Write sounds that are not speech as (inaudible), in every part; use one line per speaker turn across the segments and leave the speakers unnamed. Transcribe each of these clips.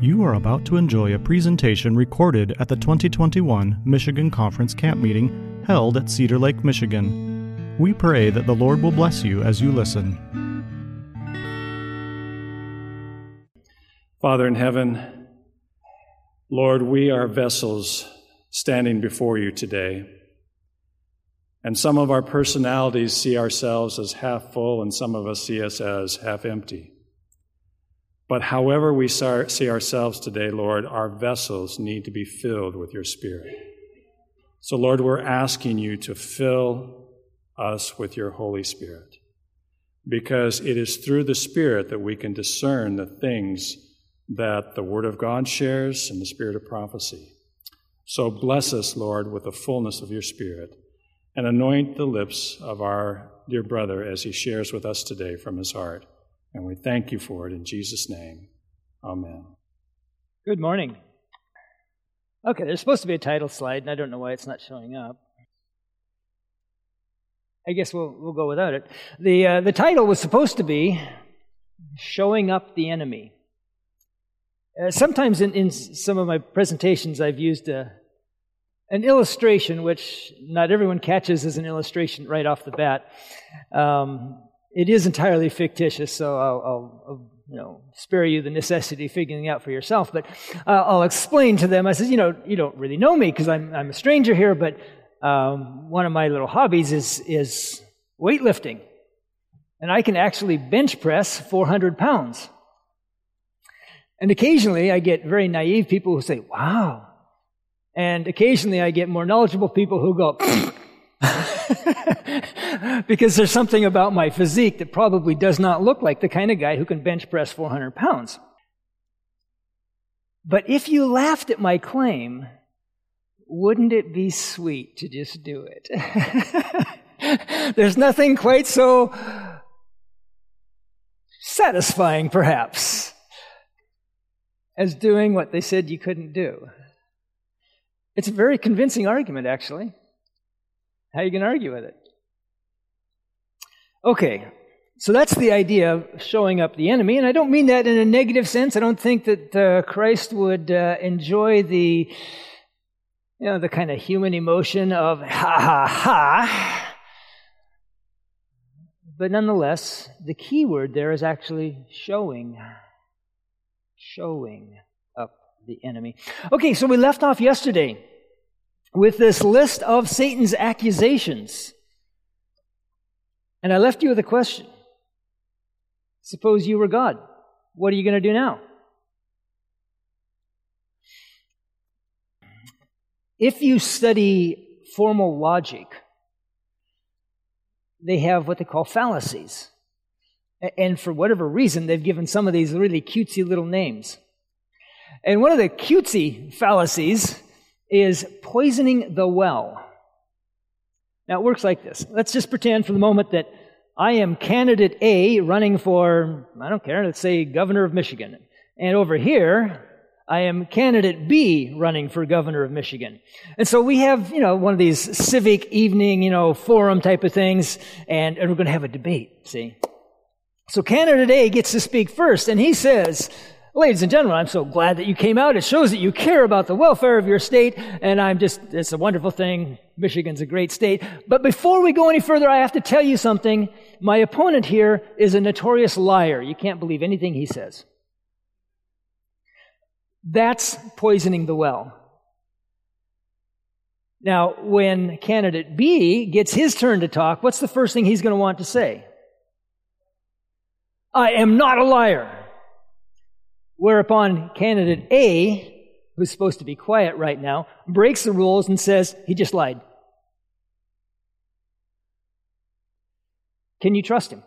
You are about to enjoy a presentation recorded at the 2021 Michigan Conference Camp Meeting held at Cedar Lake, Michigan. We pray that the Lord will bless you as you listen.
Father in heaven, Lord, we are vessels standing before you today. And some of our personalities see ourselves as half full, and some of us see us as half empty. But however we see ourselves today, Lord, our vessels need to be filled with your Spirit. So, Lord, we're asking you to fill us with your Holy Spirit because it is through the Spirit that we can discern the things that the Word of God shares and the Spirit of prophecy. So, bless us, Lord, with the fullness of your Spirit and anoint the lips of our dear brother as he shares with us today from his heart. And we thank you for it in Jesus' name. Amen.
Good morning. Okay, there's supposed to be a title slide, and I don't know why it's not showing up. I guess we'll, we'll go without it. The, uh, the title was supposed to be Showing Up the Enemy. Uh, sometimes in, in some of my presentations, I've used a, an illustration, which not everyone catches as an illustration right off the bat. Um, it is entirely fictitious, so I'll, I'll, I'll, you know spare you the necessity of figuring it out for yourself. But uh, I'll explain to them. I said, you know, you don't really know me because I'm I'm a stranger here, but um, one of my little hobbies is is weightlifting, and I can actually bench press 400 pounds. And occasionally, I get very naive people who say, "Wow." And occasionally I get more knowledgeable people who go, (laughs) because there's something about my physique that probably does not look like the kind of guy who can bench press 400 pounds. But if you laughed at my claim, wouldn't it be sweet to just do it? (laughs) There's nothing quite so satisfying, perhaps, as doing what they said you couldn't do. It's a very convincing argument, actually. How are you going to argue with it? Okay, so that's the idea of showing up the enemy, and I don't mean that in a negative sense. I don't think that uh, Christ would uh, enjoy the, you know, the kind of human emotion of ha ha ha. But nonetheless, the key word there is actually showing. Showing the enemy. Okay, so we left off yesterday with this list of Satan's accusations. And I left you with a question. Suppose you were God. What are you going to do now? If you study formal logic, they have what they call fallacies. And for whatever reason, they've given some of these really cutesy little names. And one of the cutesy fallacies is poisoning the well. Now, it works like this. Let's just pretend for the moment that I am candidate A running for, I don't care, let's say governor of Michigan. And over here, I am candidate B running for governor of Michigan. And so we have, you know, one of these civic evening, you know, forum type of things, and, and we're going to have a debate, see? So candidate A gets to speak first, and he says, Ladies and gentlemen, I'm so glad that you came out. It shows that you care about the welfare of your state, and I'm just, it's a wonderful thing. Michigan's a great state. But before we go any further, I have to tell you something. My opponent here is a notorious liar. You can't believe anything he says. That's poisoning the well. Now, when candidate B gets his turn to talk, what's the first thing he's going to want to say? I am not a liar. Whereupon candidate A, who's supposed to be quiet right now, breaks the rules and says, he just lied. Can you trust him?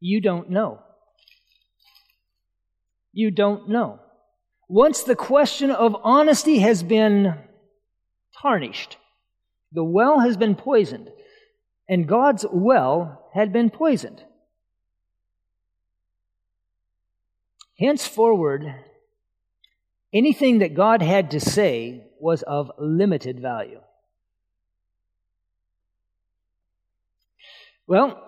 You don't know. You don't know. Once the question of honesty has been tarnished, the well has been poisoned, and God's well had been poisoned. Henceforward, anything that God had to say was of limited value. Well,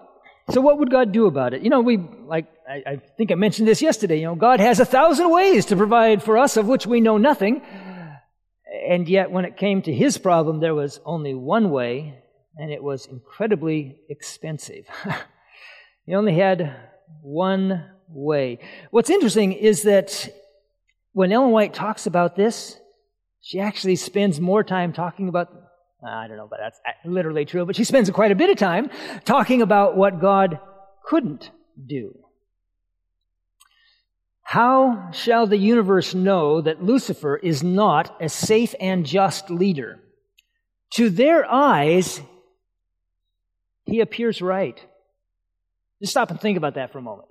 So what would God do about it? You know, we, like, I, I, think I mentioned this yesterday, you know, God has a thousand ways to provide for us of which we know nothing. And yet when it came to his problem, there was only one way, and it was incredibly expensive. (laughs) he only had one way. What's interesting is that when Ellen White talks about this, she actually spends more time talking about uh, I don't know, but that's literally true, but she spends quite a bit of time talking about what God couldn't do. How shall the universe know that Lucifer is not a safe and just leader? To their eyes, he appears right. Just stop and think about that for a moment.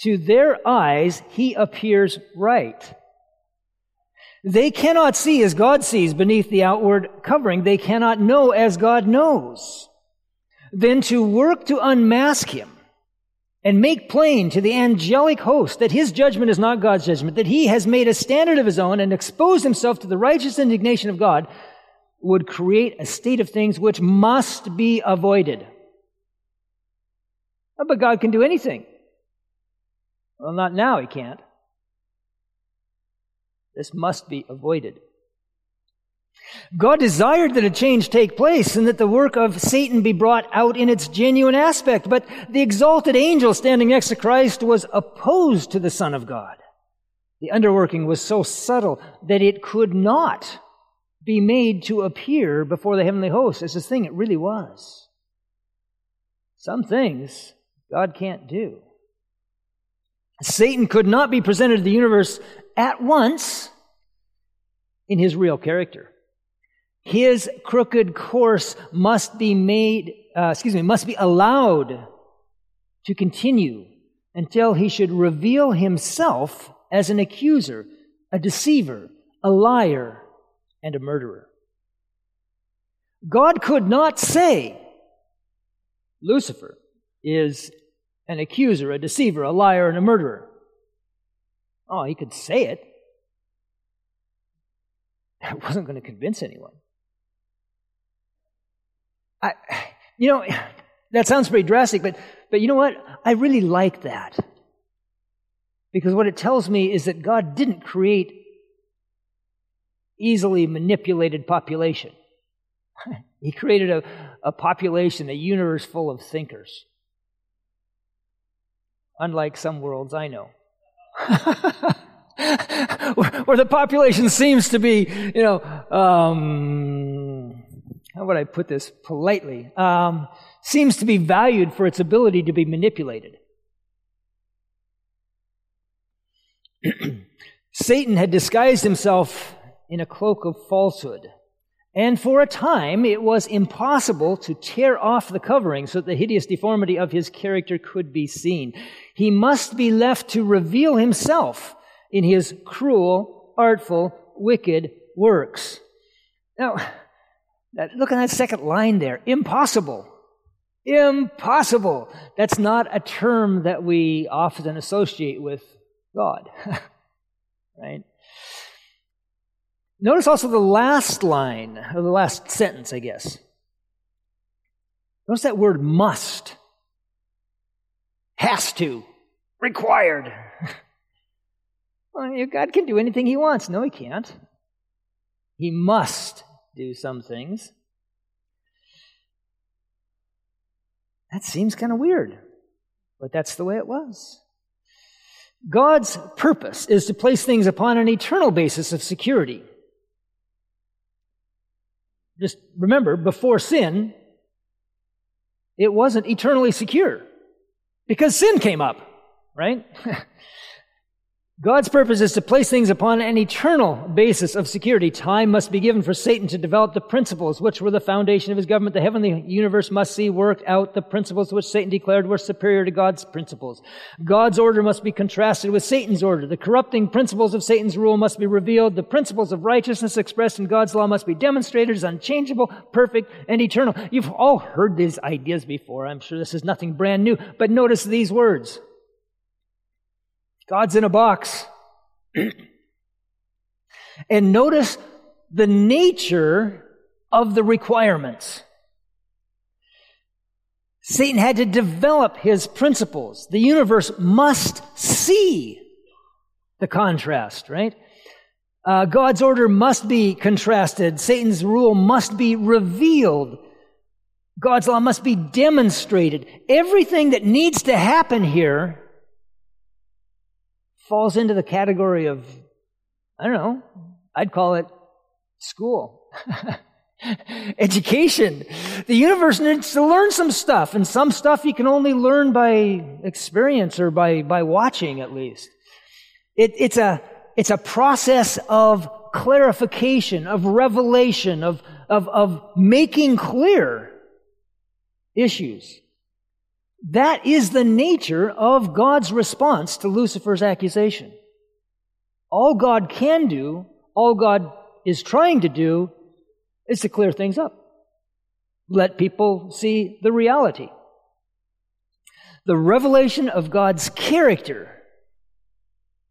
To their eyes, he appears right. They cannot see as God sees beneath the outward covering. They cannot know as God knows. Then to work to unmask him and make plain to the angelic host that his judgment is not God's judgment, that he has made a standard of his own and exposed himself to the righteous indignation of God, would create a state of things which must be avoided. But God can do anything. Well, not now, he can't. This must be avoided. God desired that a change take place and that the work of Satan be brought out in its genuine aspect, but the exalted angel standing next to Christ was opposed to the Son of God. The underworking was so subtle that it could not be made to appear before the heavenly host as the thing it really was. Some things God can't do. Satan could not be presented to the universe at once in his real character. His crooked course must be made, uh, excuse me, must be allowed to continue until he should reveal himself as an accuser, a deceiver, a liar, and a murderer. God could not say, Lucifer is an accuser, a deceiver, a liar, and a murderer. Oh, he could say it. That wasn't going to convince anyone. I, you know, that sounds pretty drastic, but, but you know what? I really like that. Because what it tells me is that God didn't create easily manipulated population. (laughs) he created a, a population, a universe full of thinkers. Unlike some worlds I know. (laughs) where the population seems to be, you know, um, how would I put this politely? Um, seems to be valued for its ability to be manipulated. (clears throat) Satan had disguised himself in a cloak of falsehood. And for a time, it was impossible to tear off the covering so that the hideous deformity of his character could be seen. He must be left to reveal himself in his cruel, artful, wicked works. Now, look at that second line there. Impossible. Impossible. That's not a term that we often associate with God. (laughs) right? Notice also the last line, or the last sentence, I guess. Notice that word must. Has to. Required. (laughs) well, God can do anything He wants. No, He can't. He must do some things. That seems kind of weird, but that's the way it was. God's purpose is to place things upon an eternal basis of security. Just remember, before sin, it wasn't eternally secure because sin came up, right? (laughs) God's purpose is to place things upon an eternal basis of security. Time must be given for Satan to develop the principles which were the foundation of his government. The heavenly universe must see worked out the principles which Satan declared were superior to God's principles. God's order must be contrasted with Satan's order. The corrupting principles of Satan's rule must be revealed. The principles of righteousness expressed in God's law must be demonstrated as unchangeable, perfect, and eternal. You've all heard these ideas before. I'm sure this is nothing brand new, but notice these words. God's in a box. (clears throat) and notice the nature of the requirements. Satan had to develop his principles. The universe must see the contrast, right? Uh, God's order must be contrasted. Satan's rule must be revealed. God's law must be demonstrated. Everything that needs to happen here falls into the category of, I don't know, I'd call it school. (laughs) Education. The universe needs to learn some stuff, and some stuff you can only learn by experience or by, by watching at least. It, it's a, it's a process of clarification, of revelation, of, of, of making clear issues. That is the nature of God's response to Lucifer's accusation. All God can do, all God is trying to do, is to clear things up. Let people see the reality. The revelation of God's character,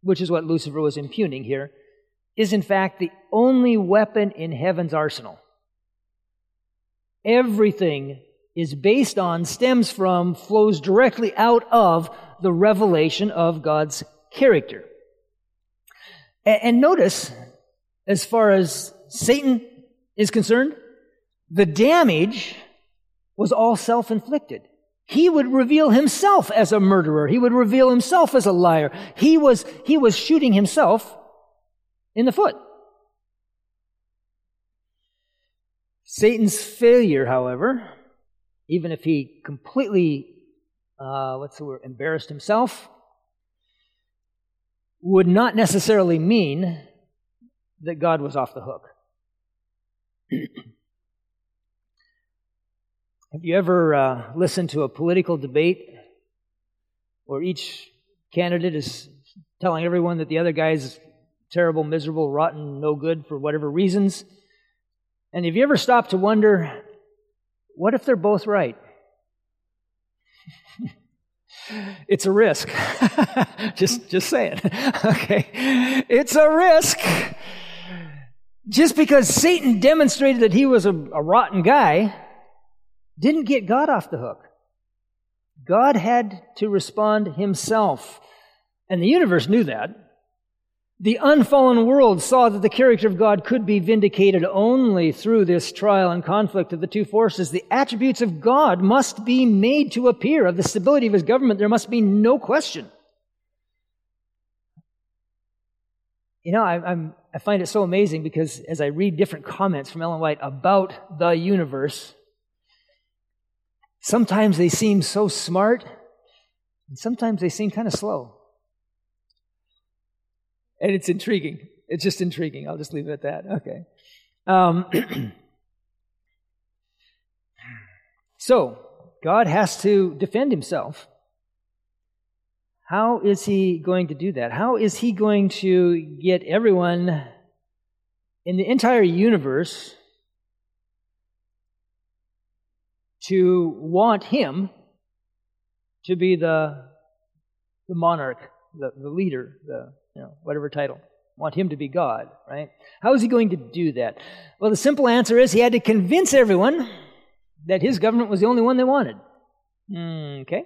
which is what Lucifer was impugning here, is in fact the only weapon in heaven's arsenal. Everything is based on, stems from, flows directly out of the revelation of God's character. And notice, as far as Satan is concerned, the damage was all self inflicted. He would reveal himself as a murderer. He would reveal himself as a liar. He was, he was shooting himself in the foot. Satan's failure, however, even if he completely, uh, what's the word, embarrassed himself, would not necessarily mean that God was off the hook. (clears throat) Have you ever uh, listened to a political debate where each candidate is telling everyone that the other guy is terrible, miserable, rotten, no good for whatever reasons? And have you ever stopped to wonder, what if they're both right? (laughs) it's a risk. (laughs) just, just saying. (laughs) okay. It's a risk. Just because Satan demonstrated that he was a, a rotten guy didn't get God off the hook. God had to respond himself. And the universe knew that. The unfallen world saw that the character of God could be vindicated only through this trial and conflict of the two forces. The attributes of God must be made to appear. Of the stability of his government, there must be no question. You know, I, I'm, I find it so amazing because as I read different comments from Ellen White about the universe, sometimes they seem so smart, and sometimes they seem kind of slow. And it's intriguing. It's just intriguing. I'll just leave it at that. Okay. Um, (clears throat) so, God has to defend himself. How is he going to do that? How is he going to get everyone in the entire universe to want him to be the, the monarch, the, the leader, the you know, whatever title? Want him to be God, right? How is he going to do that? Well, the simple answer is he had to convince everyone that his government was the only one they wanted. Mm, okay.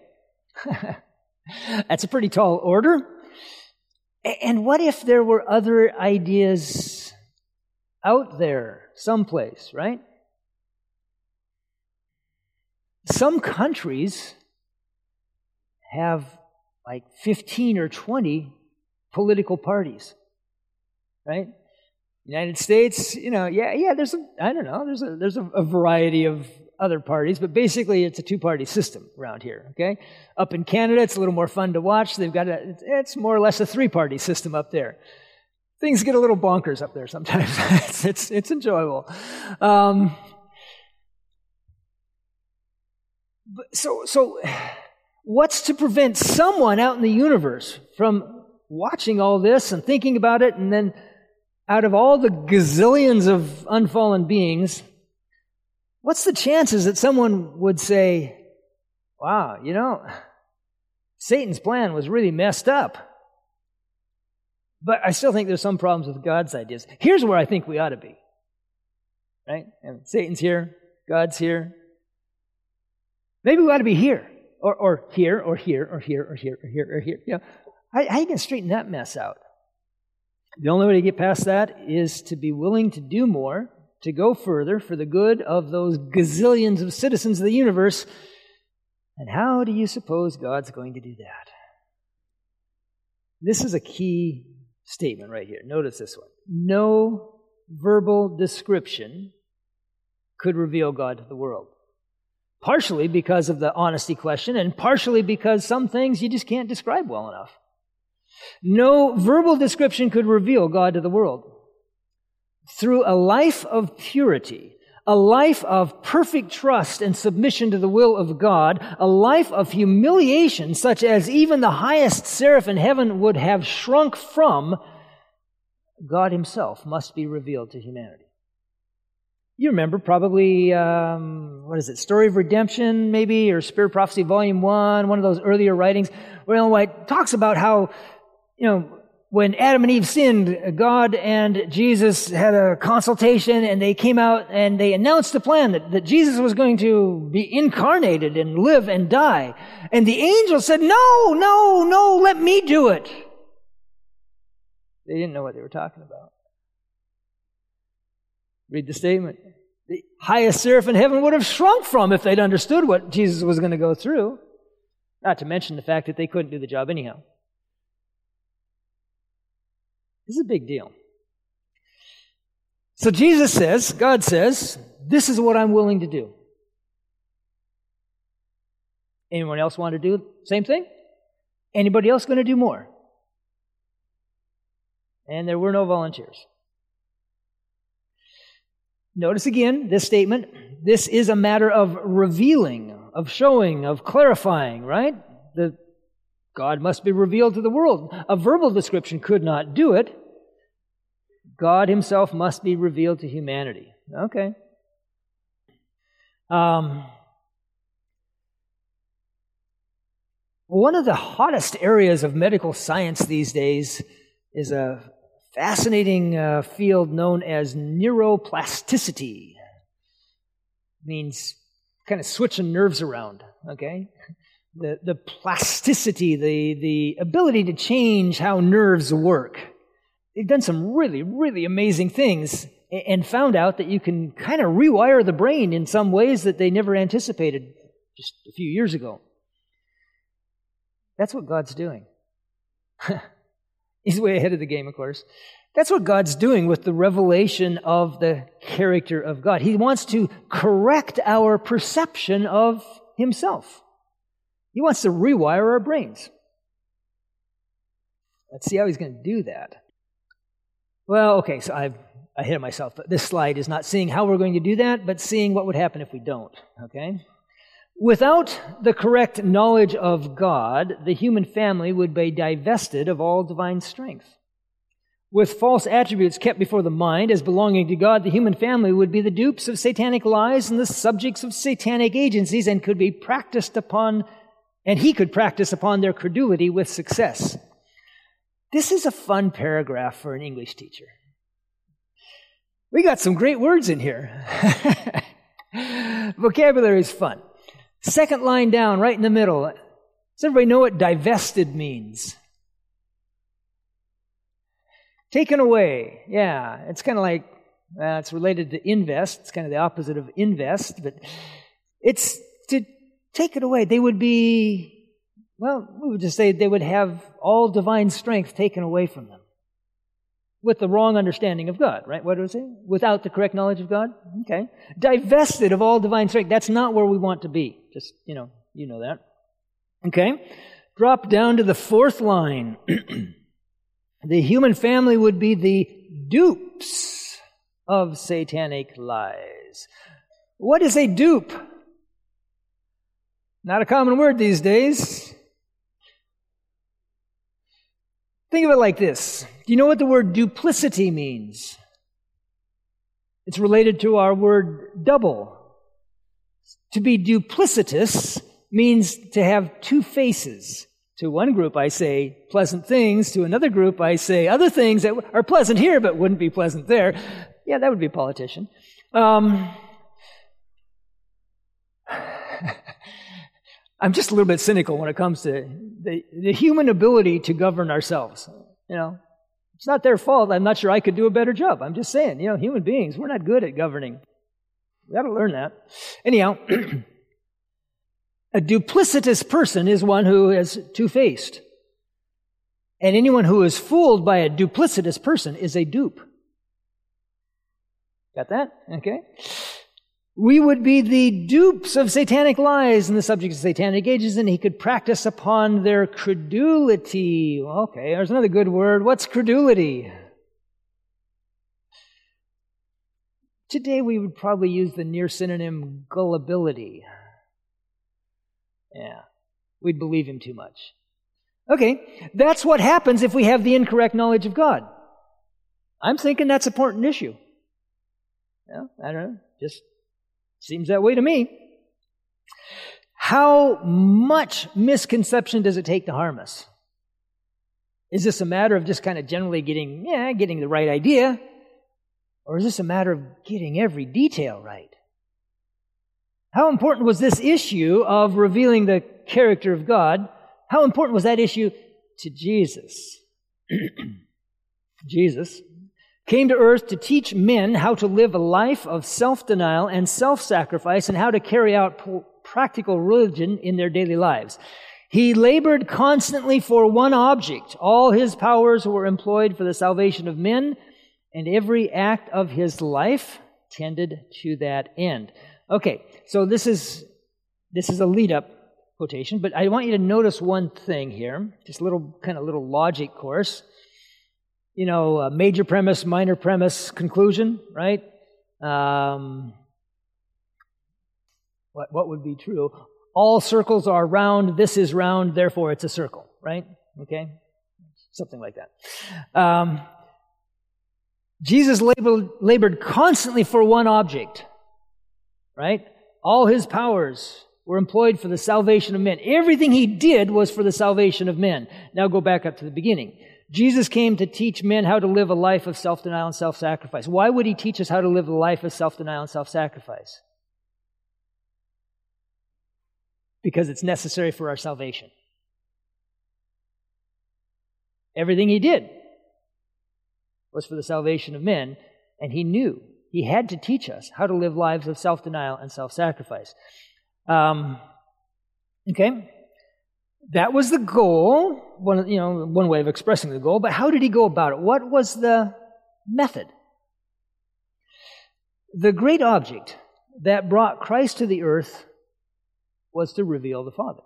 (laughs) That's a pretty tall order. And what if there were other ideas out there someplace, right? Some countries have like 15 or 20 political parties, right? United States, you know, yeah, yeah, there's a, I don't know, there's a, there's a, a variety of other parties, but basically it's a two party system around here, okay? Up in Canada, it's a little more fun to watch. They've got a, it's more or less a three party system up there. Things get a little bonkers up there sometimes. (laughs) it's, it's, it's, enjoyable. Um, so, so, (sighs) what's to prevent someone out in the universe from watching all this and thinking about it, and then out of all the gazillions of unfallen beings, What's the chances that someone would say, wow, you know, Satan's plan was really messed up? But I still think there's some problems with God's ideas. Here's where I think we ought to be. Right? And Satan's here, God's here. Maybe we ought to be here, or, or here, or here, or here, or here, or here, or here. Know, how, how you going to straighten that mess out? The only way to get past that is to be willing to do more, to go further for the good of those gazillions of citizens of the universe. And how do you suppose God's going to do that? This is a key statement right here. Notice this one. No verbal description could reveal God to the world. Partially because of the honesty question, and partially because some things you just can't describe well enough. No verbal description could reveal God to the world. Through a life of purity, a life of perfect trust and submission to the will of God, a life of humiliation such as even the highest seraph in heaven would have shrunk from, God Himself must be revealed to humanity. You remember probably, um, what is it, Story of Redemption, maybe, or Spirit Prophecy Volume 1, one of those earlier writings, where Ellen White talks about how, you know, when Adam and Eve sinned, God and Jesus had a consultation and they came out and they announced the plan that, that Jesus was going to be incarnated and live and die. And the angel said, no, no, no, let me do it. They didn't know what they were talking about. Read the statement. The highest seraph in heaven would have shrunk from if they'd understood what Jesus was going to go through. Not to mention the fact that they couldn't do the job anyhow. This is a big deal. So Jesus says, God says, this is what I'm willing to do. Anyone else want to do the same thing? Anybody else going to do more? And there were no volunteers. Notice again this statement. This is a matter of revealing, of showing, of clarifying, right? The God must be revealed to the world. A verbal description could not do it. God Himself must be revealed to humanity. Okay. Um, one of the hottest areas of medical science these days is a fascinating uh, field known as neuroplasticity. It means kind of switching nerves around, okay? The, the plasticity, the, the ability to change how nerves work. They've done some really, really amazing things and found out that you can kind of rewire the brain in some ways that they never anticipated just a few years ago. That's what God's doing. (laughs) He's way ahead of the game, of course. That's what God's doing with the revelation of the character of God. He wants to correct our perception of Himself. He wants to rewire our brains. Let's see how He's going to do that. Well, okay, so I've ahead of myself. This slide is not seeing how we're going to do that, but seeing what would happen if we don't. Okay? Without the correct knowledge of God, the human family would be divested of all divine strength. With false attributes kept before the mind as belonging to God, the human family would be the dupes of satanic lies and the subjects of satanic agencies and could be practiced upon, and he could practice upon their credulity with success. This is a fun paragraph for an English teacher. We got some great words in here. (laughs) Vocabulary is fun. Second line down, right in the middle. Does everybody know what divested means? Taken away. Yeah, it's kind of like, uh, it's related to invest. It's kind of the opposite of invest, but it's to take it away. They would be, well, we would just say they would have all divine strength taken away from them with the wrong understanding of God, right? What do I say? Without the correct knowledge of God? Okay. Divested of all divine strength. That's not where we want to be. Just, you know, you know that. Okay. Drop down to the fourth line. (clears throat) the human family would be the dupes of satanic lies. What is a dupe? Not a common word these days. Think of it like this. Do you know what the word duplicity means? It's related to our word double. To be duplicitous means to have two faces. To one group, I say pleasant things. To another group, I say other things that are pleasant here but wouldn't be pleasant there. Yeah, that would be a politician. Um, I'm just a little bit cynical when it comes to the, the human ability to govern ourselves. You know, it's not their fault. I'm not sure I could do a better job. I'm just saying, you know, human beings, we're not good at governing. We got to learn that. Anyhow, (clears throat) a duplicitous person is one who is two faced. And anyone who is fooled by a duplicitous person is a dupe. Got that? Okay. We would be the dupes of satanic lies and the subject of satanic ages, and he could practice upon their credulity. Okay, there's another good word. What's credulity? Today we would probably use the near synonym gullibility. Yeah, we'd believe him too much. Okay, that's what happens if we have the incorrect knowledge of God. I'm thinking that's an important issue. Yeah, I don't know. Just seems that way to me. How much misconception does it take to harm us? Is this a matter of just kind of generally getting, yeah, getting the right idea? Or is this a matter of getting every detail right? How important was this issue of revealing the character of God? How important was that issue to Jesus? (clears throat) Jesus came to earth to teach men how to live a life of self-denial and self-sacrifice and how to carry out practical religion in their daily lives. He labored constantly for one object. All his powers were employed for the salvation of men, and every act of his life tended to that end. Okay, so this is this is a lead up quotation, but I want you to notice one thing here, just a little kind of little logic course you know, major premise, minor premise, conclusion, right? Um, what, what would be true? All circles are round, this is round, therefore it's a circle, right? Okay? Something like that. Um, Jesus labored, labored constantly for one object, right? All his powers were employed for the salvation of men. Everything he did was for the salvation of men. Now go back up to the beginning. Jesus came to teach men how to live a life of self denial and self sacrifice. Why would he teach us how to live a life of self denial and self sacrifice? Because it's necessary for our salvation. Everything he did was for the salvation of men, and he knew he had to teach us how to live lives of self denial and self sacrifice. Um, okay? That was the goal, one, you know, one way of expressing the goal, but how did he go about it? What was the method? The great object that brought Christ to the earth was to reveal the Father.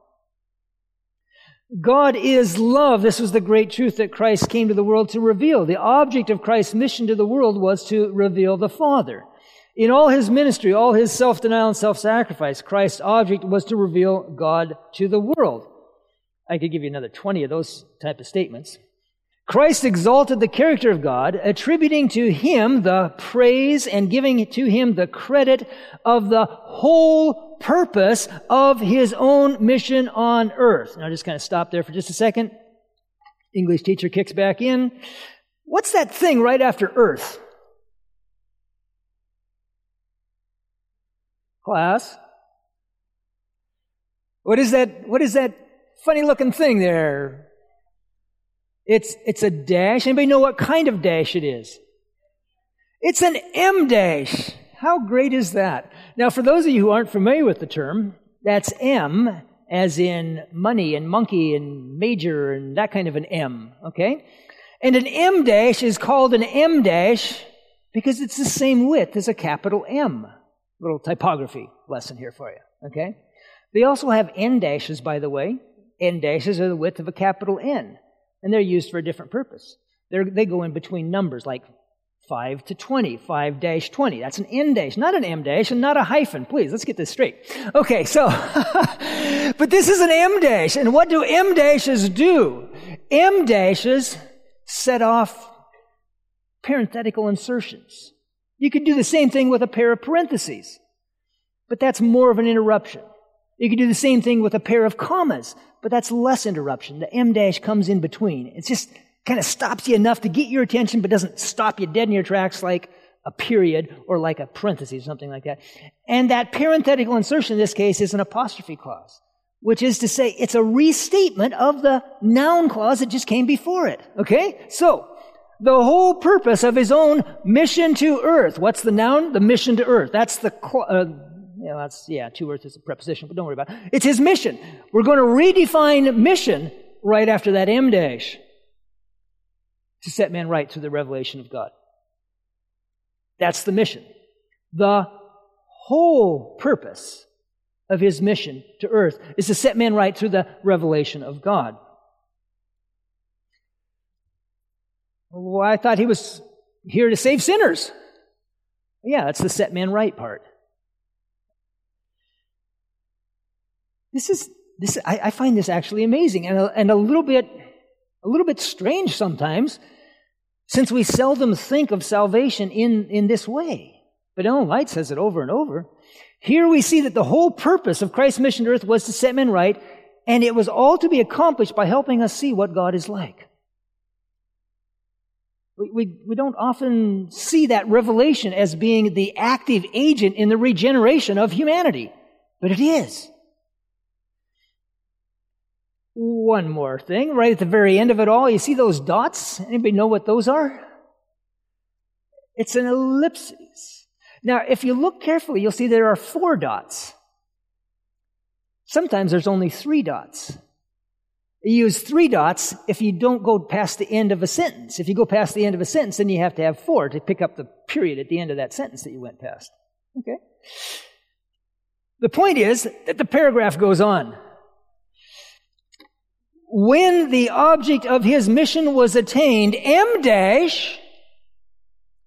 God is love. This was the great truth that Christ came to the world to reveal. The object of Christ's mission to the world was to reveal the Father. In all his ministry, all his self-denial and self-sacrifice, Christ's object was to reveal God to the world. I could give you another 20 of those type of statements. Christ exalted the character of God, attributing to him the praise and giving to him the credit of the whole purpose of his own mission on earth. Now, just kind of stop there for just a second. English teacher kicks back in. What's that thing right after earth? Class. What is that? What is that funny looking thing there. It's, it's a dash. Anybody know what kind of dash it is? It's an M dash. How great is that? Now, for those of you who aren't familiar with the term, that's M as in money and monkey and major and that kind of an M, okay? And an M dash is called an M dash because it's the same width as a capital M. Little typography lesson here for you, okay? They also have N dashes, by the way. N dashes are the width of a capital N, and they're used for a different purpose. They're, they go in between numbers like 5 to 20, 5 dash 20. That's an N dash, not an M dash, and not a hyphen. Please, let's get this straight. Okay, so, (laughs) but this is an M dash, and what do M dashes do? M dashes set off parenthetical insertions. You could do the same thing with a pair of parentheses, but that's more of an interruption. You could do the same thing with a pair of commas, but that's less interruption. The M dash comes in between. It just kind of stops you enough to get your attention, but doesn't stop you dead in your tracks like a period or like a parenthesis, or something like that. And that parenthetical insertion in this case is an appositive clause. which is to say it's a restatement of the noun clause that just came before it. Okay? So, the whole purpose of his own mission to earth. What's the noun? The mission to earth. That's the, uh, you know, that's, yeah, two words is a preposition, but don't worry about it. It's his mission. We're going to redefine mission right after that M dash to set man right through the revelation of God. That's the mission. The whole purpose of his mission to earth is to set man right through the revelation of God. Well, I thought he was here to save sinners. Yeah, that's the set man right part. This is this. I, I find this actually amazing and a, and a little bit a little bit strange sometimes, since we seldom think of salvation in in this way. But Ellen White says it over and over. Here we see that the whole purpose of Christ's mission to earth was to set men right, and it was all to be accomplished by helping us see what God is like. We, we, we don't often see that revelation as being the active agent in the regeneration of humanity, but it is. One more thing, right at the very end of it all, you see those dots? Anybody know what those are? It's an ellipsis. Now, if you look carefully, you'll see there are four dots. Sometimes there's only three dots. You use three dots if you don't go past the end of a sentence. If you go past the end of a sentence, then you have to have four to pick up the period at the end of that sentence that you went past. Okay? The point is that the paragraph goes on. When the object of his mission was attained, M dash,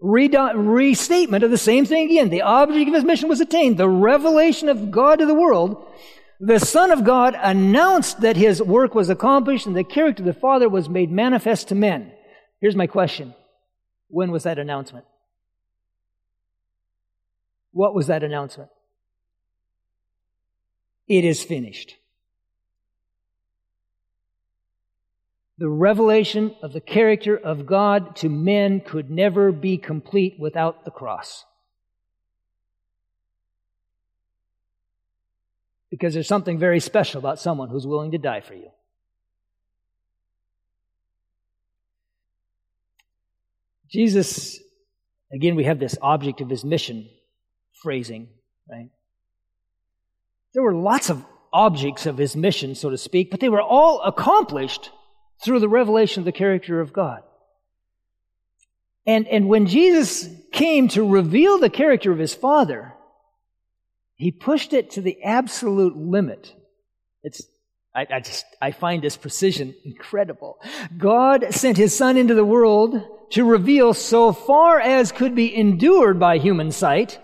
restatement of the same thing again. The object of his mission was attained, the revelation of God to the world. The Son of God announced that his work was accomplished and the character of the Father was made manifest to men. Here's my question. When was that announcement? What was that announcement? It is finished. The revelation of the character of God to men could never be complete without the cross. Because there's something very special about someone who's willing to die for you. Jesus, again, we have this object of his mission phrasing, right? There were lots of objects of his mission, so to speak, but they were all accomplished through the revelation of the character of God. And, and when Jesus came to reveal the character of his Father, he pushed it to the absolute limit. It's, I, I just, I find this precision incredible. God sent his Son into the world to reveal so far as could be endured by human sight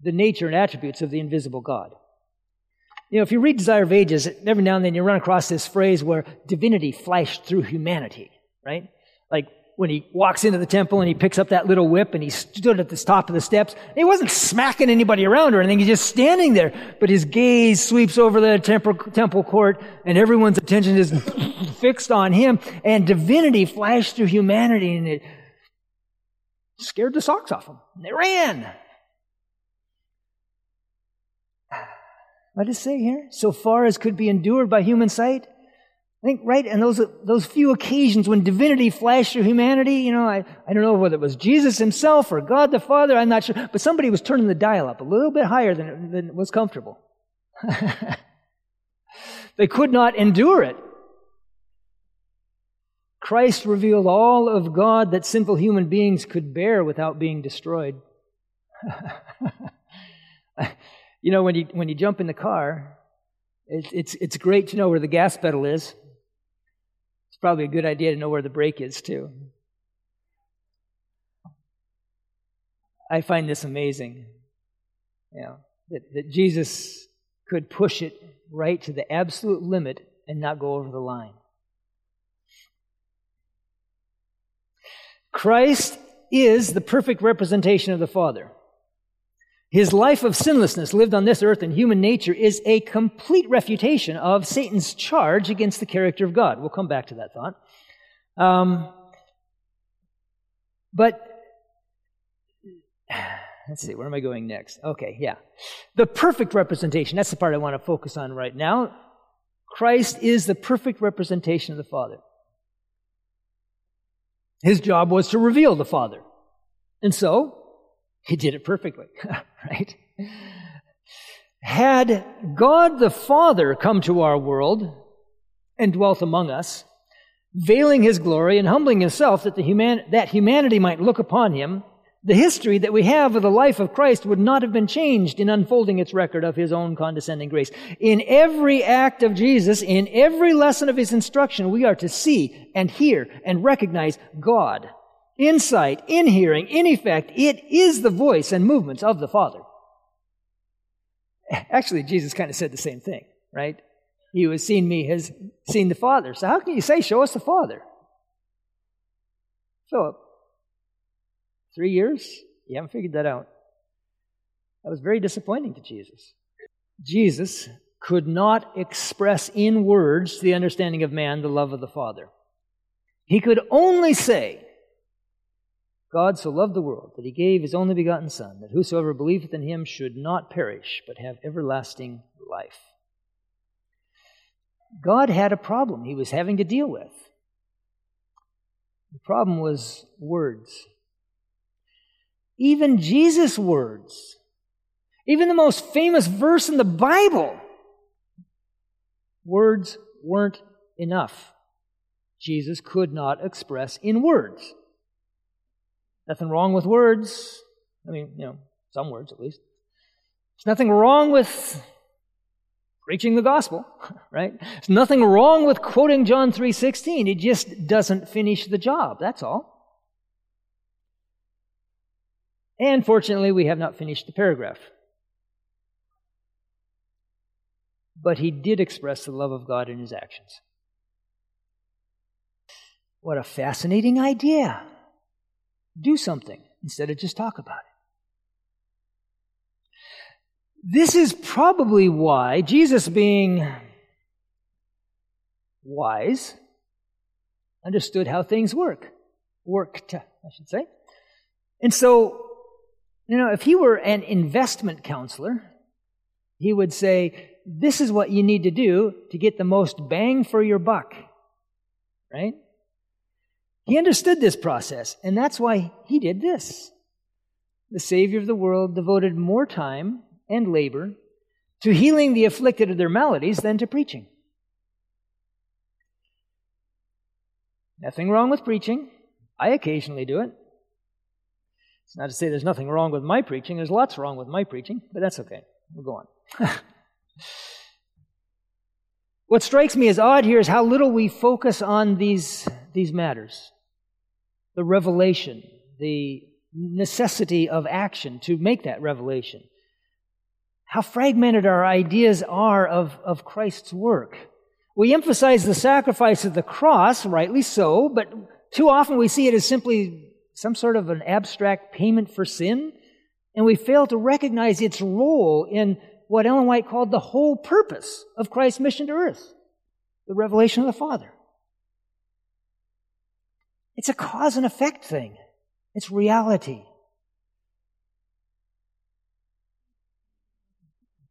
the nature and attributes of the invisible God. You know, if you read Desire of Ages, every now and then you run across this phrase where divinity flashed through humanity, right? Like when he walks into the temple and he picks up that little whip and he stood at the top of the steps. He wasn't smacking anybody around or anything. He's just standing there. But his gaze sweeps over the temple, temple court and everyone's attention is (laughs) fixed on him. And divinity flashed through humanity and it scared the socks off them. They ran. What does it say here? So far as could be endured by human sight? I think, right, and those, those few occasions when divinity flashed through humanity, you know, I, I don't know whether it was Jesus himself or God the Father, I'm not sure, but somebody was turning the dial up a little bit higher than, than was comfortable. (laughs) they could not endure it. Christ revealed all of God that sinful human beings could bear without being destroyed. (laughs) You know, when you, when you jump in the car, it, it's, it's great to know where the gas pedal is. It's probably a good idea to know where the brake is, too. I find this amazing. You know, that, that Jesus could push it right to the absolute limit and not go over the line. Christ is the perfect representation of the Father. His life of sinlessness lived on this earth in human nature is a complete refutation of Satan's charge against the character of God. We'll come back to that thought. Um, but (sighs) let's see, where am I going next? Okay, yeah. The perfect representation. That's the part I want to focus on right now. Christ is the perfect representation of the Father. His job was to reveal the Father. And so, (laughs) he did it perfectly, (laughs) right? Had God the Father come to our world and dwelt among us, veiling his glory and humbling himself that, the human, that humanity might look upon him, the history that we have of the life of Christ would not have been changed in unfolding its record of his own condescending grace. In every act of Jesus, in every lesson of his instruction, we are to see and hear and recognize God. Insight, in hearing, in effect, it is the voice and movements of the Father. Actually, Jesus kind of said the same thing, right? He who has seen me has seen the Father. So how can you say, show us the Father? Philip, Three years? You haven't figured that out. That was very disappointing to Jesus. Jesus could not express in words the understanding of man the love of the Father. He could only say, God so loved the world that he gave his only begotten Son, that whosoever believeth in him should not perish, but have everlasting life. God had a problem he was having to deal with. The problem was words. Even Jesus' words, even the most famous verse in the Bible, words weren't enough. Jesus could not express in words. Nothing wrong with words. I mean, you know, some words at least. There's nothing wrong with preaching the gospel, (laughs) right? There's nothing wrong with quoting John 3:16. It just doesn't finish the job. That's all. And fortunately, we have not finished the paragraph. But he did express the love of God in his actions. What a fascinating idea. Do something instead of just talk about it. This is probably why Jesus, being wise, understood how things work. Worked, I should say. And so you know, if he were an investment counselor, he would say, This is what you need to do to get the most bang for your buck. Right? He understood this process, and that's why he did this. The Savior of the world devoted more time and labor to healing the afflicted of their maladies than to preaching. Nothing wrong with preaching. I occasionally do it. It's not to say there's nothing wrong with my preaching. There's lots wrong with my preaching, but that's okay. We'll go on. (laughs) what strikes me as odd here is how little we focus on these, these matters the revelation, the necessity of action to make that revelation. How fragmented our ideas are of, of Christ's work. We emphasize the sacrifice of the cross, rightly so, but too often we see it as simply some sort of an abstract payment for sin, and we fail to recognize its role in what Ellen White called the whole purpose of Christ's mission to earth the revelation of the Father. It's a cause and effect thing, it's reality.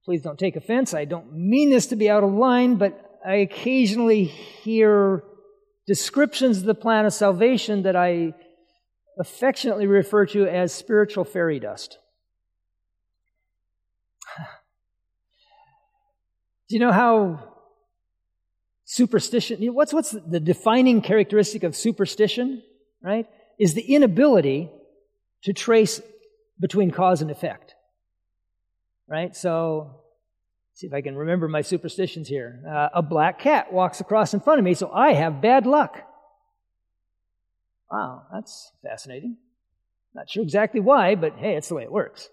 Please don't take offense. I don't mean this to be out of line, but I occasionally hear descriptions of the plan of salvation that I affectionately refer to as spiritual fairy dust. (sighs) Do you know how superstition, what's, what's the defining characteristic of superstition, right? Is the inability to trace between cause and effect. Right? So, see if I can remember my superstitions here. Uh, a black cat walks across in front of me, so I have bad luck. Wow, that's fascinating. Not sure exactly why, but hey, it's the way it works.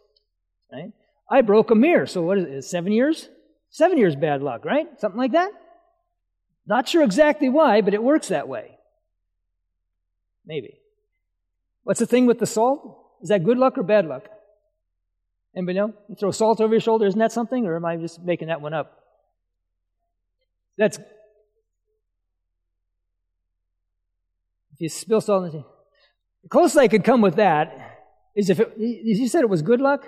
Right? I broke a mirror, so what is it? Seven years? Seven years bad luck, right? Something like that? Not sure exactly why, but it works that way. Maybe. What's the thing with the salt? Is that good luck or bad luck? Anybody know? You throw salt over your shoulder, isn't that something? Or am I just making that one up? That's If you spill salt, the closest I could come with that is if it, you said it was good luck?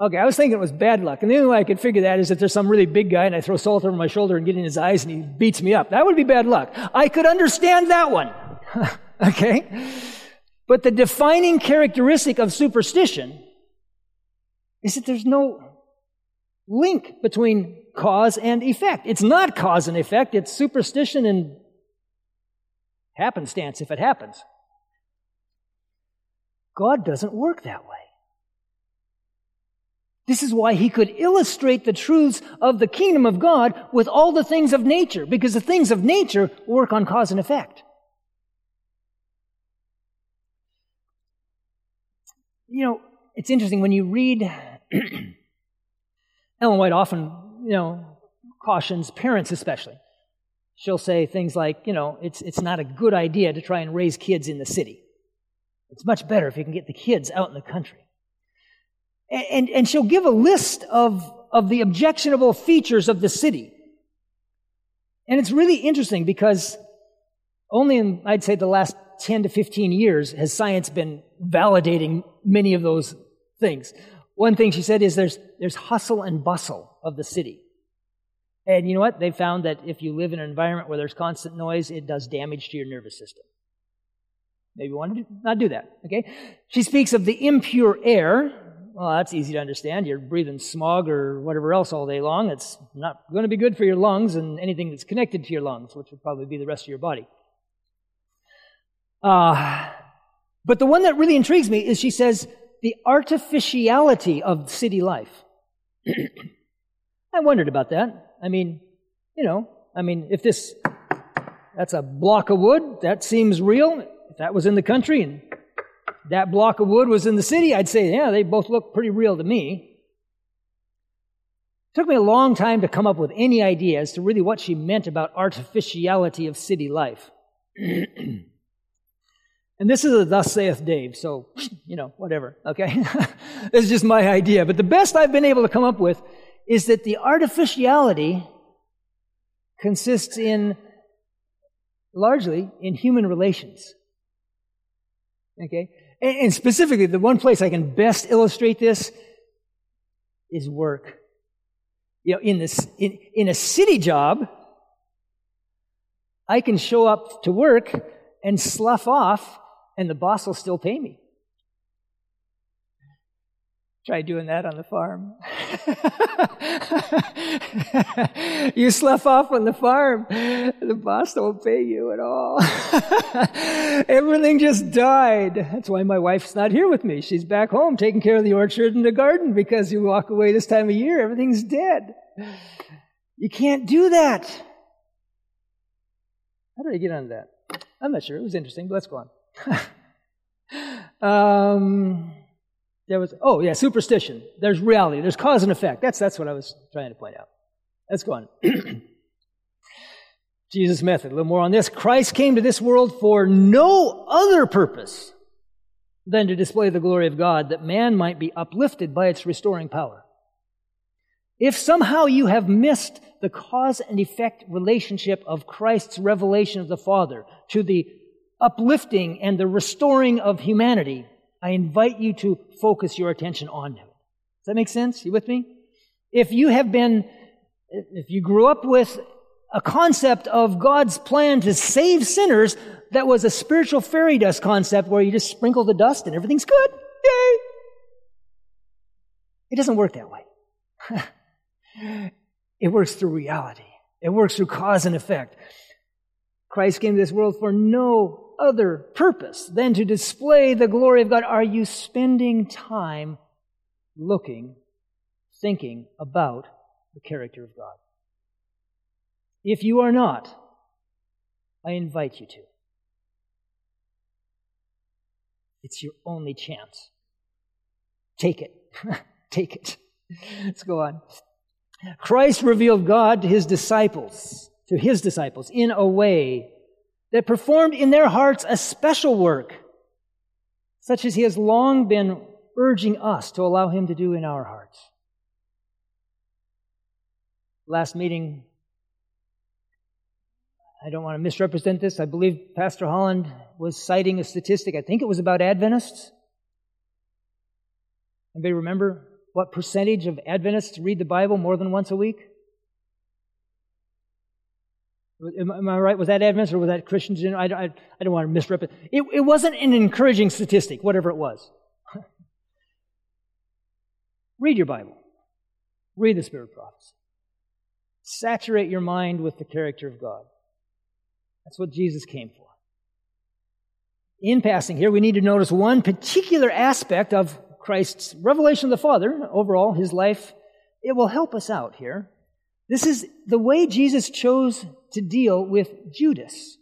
Okay, I was thinking it was bad luck. And the only way I could figure that is if there's some really big guy and I throw salt over my shoulder and get in his eyes and he beats me up. That would be bad luck. I could understand that one. (laughs) okay? But the defining characteristic of superstition is that there's no link between cause and effect. It's not cause and effect, it's superstition and happenstance if it happens. God doesn't work that way. This is why he could illustrate the truths of the kingdom of God with all the things of nature, because the things of nature work on cause and effect. You know, it's interesting when you read (clears throat) Ellen White often, you know, cautions parents especially. She'll say things like, you know, it's, it's not a good idea to try and raise kids in the city. It's much better if you can get the kids out in the country. And, and, she'll give a list of, of the objectionable features of the city. And it's really interesting because only in, I'd say, the last 10 to 15 years has science been validating many of those things. One thing she said is there's, there's hustle and bustle of the city. And you know what? They found that if you live in an environment where there's constant noise, it does damage to your nervous system. Maybe you want to not do that, okay? She speaks of the impure air. Well, that's easy to understand. You're breathing smog or whatever else all day long. It's not going to be good for your lungs and anything that's connected to your lungs, which would probably be the rest of your body. Uh, but the one that really intrigues me is she says the artificiality of city life. (clears throat) I wondered about that. I mean, you know, I mean, if this, that's a block of wood, that seems real. If that was in the country and that block of wood was in the city, I'd say, yeah, they both look pretty real to me. It took me a long time to come up with any idea as to really what she meant about artificiality of city life. (clears throat) and this is a thus saith Dave, so, (sniffs) you know, whatever, okay? (laughs) this is just my idea. But the best I've been able to come up with is that the artificiality consists in largely in human relations. Okay? And, specifically, the one place I can best illustrate this is work. You know, in this, in, in a city job, I can show up to work and slough off, and the boss will still pay me. Try doing that on the farm. (laughs) you slough off on the farm, the boss don't pay you at all. (laughs) Everything just died. That's why my wife's not here with me. She's back home taking care of the orchard and the garden because you walk away this time of year, everything's dead. You can't do that. How did I get on that? I'm not sure. It was interesting, but let's go on. (laughs) um, there was, oh yeah, superstition. There's reality. There's cause and effect. That's, that's what I was trying to point out. Let's go on. (clears throat) Jesus' method. A little more on this. Christ came to this world for no other purpose than to display the glory of God, that man might be uplifted by its restoring power. If somehow you have missed the cause and effect relationship of Christ's revelation of the Father to the uplifting and the restoring of humanity, I invite you to focus your attention on Him. Does that make sense? You with me? If you have been, if you grew up with a concept of God's plan to save sinners that was a spiritual fairy dust concept where you just sprinkle the dust and everything's good, yay! It doesn't work that way. (laughs) it works through reality. It works through cause and effect. Christ came to this world for no other purpose than to display the glory of God? Are you spending time looking, thinking about the character of God? If you are not, I invite you to. It's your only chance. Take it. (laughs) Take it. Let's go on. Christ revealed God to his disciples, to his disciples, in a way that performed in their hearts a special work, such as he has long been urging us to allow him to do in our hearts. Last meeting, I don't want to misrepresent this. I believe Pastor Holland was citing a statistic. I think it was about Adventists. Anybody remember what percentage of Adventists read the Bible more than once a week? Am, I right? Was that Adventists or was that Christians? I, I, I don't want to misrepresent. It, it wasn't an encouraging statistic, whatever it was. (laughs) read your Bible. Read the Spirit of prophecy. Saturate your mind with the character of God. That's what Jesus came for. In passing here, we need to notice one particular aspect of Christ's revelation of the Father, overall, his life. It will help us out here. This is the way Jesus chose to deal with Judas.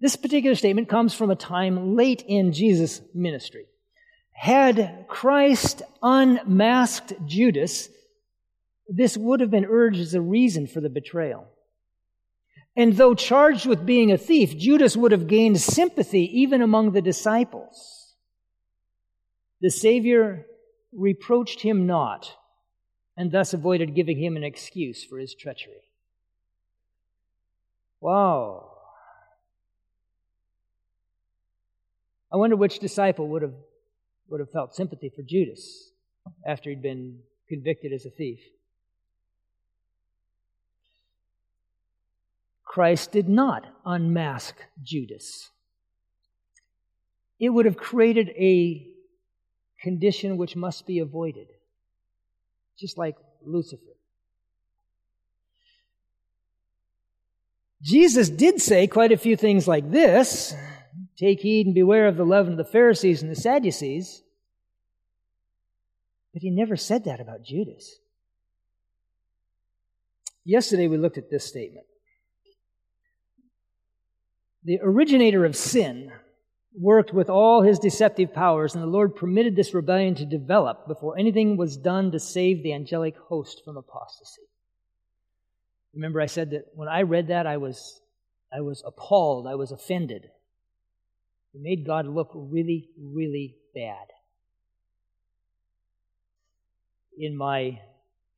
This particular statement comes from a time late in Jesus' ministry. Had Christ unmasked Judas, this would have been urged as a reason for the betrayal. And though charged with being a thief, Judas would have gained sympathy even among the disciples. The Savior reproached him not, and thus avoided giving him an excuse for his treachery. Wow. I wonder which disciple would have, would have felt sympathy for Judas after he'd been convicted as a thief. Christ did not unmask Judas. It would have created a condition which must be avoided, just like Lucifer. Jesus did say quite a few things like this Take heed and beware of the leaven of the Pharisees and the Sadducees. But he never said that about Judas. Yesterday we looked at this statement the originator of sin, worked with all his deceptive powers, and the Lord permitted this rebellion to develop before anything was done to save the angelic host from apostasy. Remember, I said that when I read that, I was, I was appalled, I was offended. It made God look really, really bad in my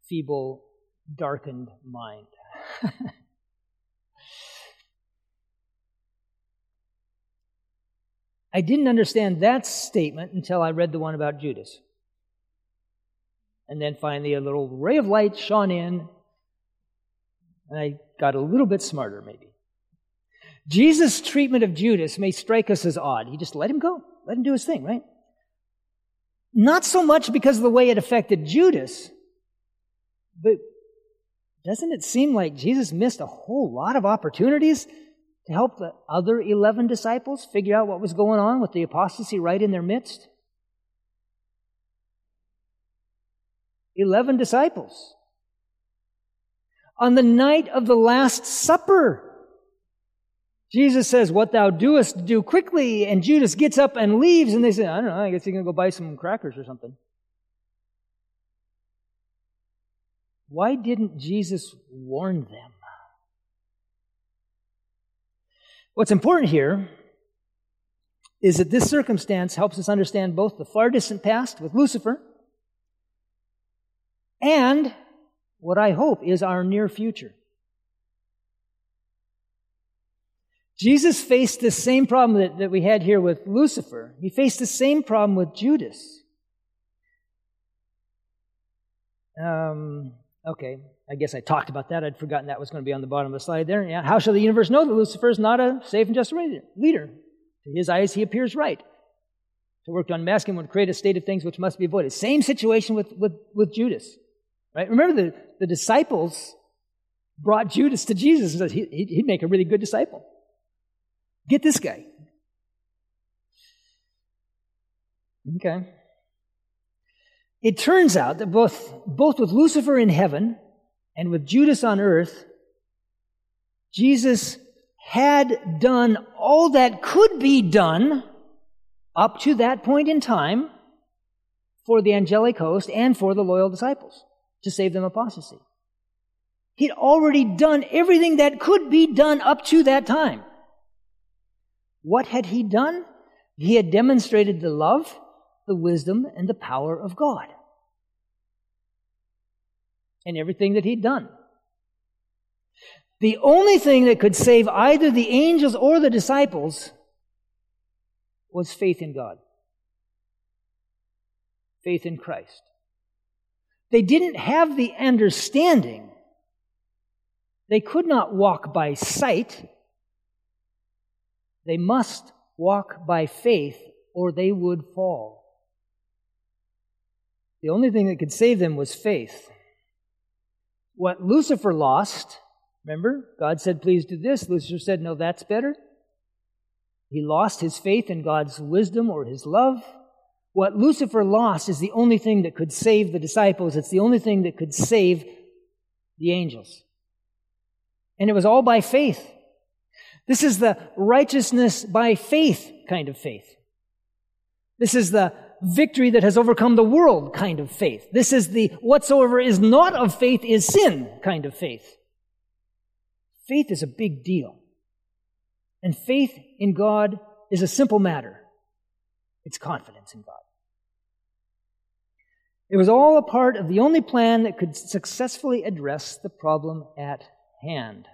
feeble, darkened mind. (laughs) I didn't understand that statement until I read the one about Judas. And then finally, a little ray of light shone in, and I got a little bit smarter, maybe. Jesus' treatment of Judas may strike us as odd. He just let him go, let him do his thing, right? Not so much because of the way it affected Judas, but doesn't it seem like Jesus missed a whole lot of opportunities to help the other 11 disciples figure out what was going on with the apostasy right in their midst? 11 disciples. On the night of the Last Supper, Jesus says, What thou doest, do quickly. And Judas gets up and leaves, and they say, I don't know, I guess he's going to go buy some crackers or something. Why didn't Jesus warn them? What's important here is that this circumstance helps us understand both the far distant past with Lucifer and what I hope is our near future. Jesus faced the same problem that, that we had here with Lucifer. He faced the same problem with Judas. Um, okay, I guess I talked about that. I'd forgotten that was going to be on the bottom of the slide there. Yeah. How shall the universe know that Lucifer is not a safe and just leader? To his eyes, he appears right. To work to unmask him would create a state of things which must be avoided. Same situation with, with, with Judas. Right? Remember, the, the disciples brought Judas to Jesus and said he, he'd make a really good disciple. Get this guy. Okay. It turns out that both, both with Lucifer in heaven and with Judas on earth, Jesus had done all that could be done up to that point in time for the angelic host and for the loyal disciples to save them apostasy. He'd already done everything that could be done up to that time. What had he done? He had demonstrated the love, the wisdom, and the power of God and everything that he'd done. The only thing that could save either the angels or the disciples was faith in God. faith in Christ. They didn't have the understanding. They could not walk by sight. They must walk by faith or they would fall. The only thing that could save them was faith. What Lucifer lost, remember, God said, please do this. Lucifer said, no, that's better. He lost his faith in God's wisdom or his love. What Lucifer lost is the only thing that could save the disciples. It's the only thing that could save the angels. And it was all by faith. This is the righteousness by faith kind of faith. This is the victory that has overcome the world kind of faith. This is the whatsoever is not of faith is sin kind of faith. Faith is a big deal. And faith in God is a simple matter. It's confidence in God. It was all a part of the only plan that could successfully address the problem at hand.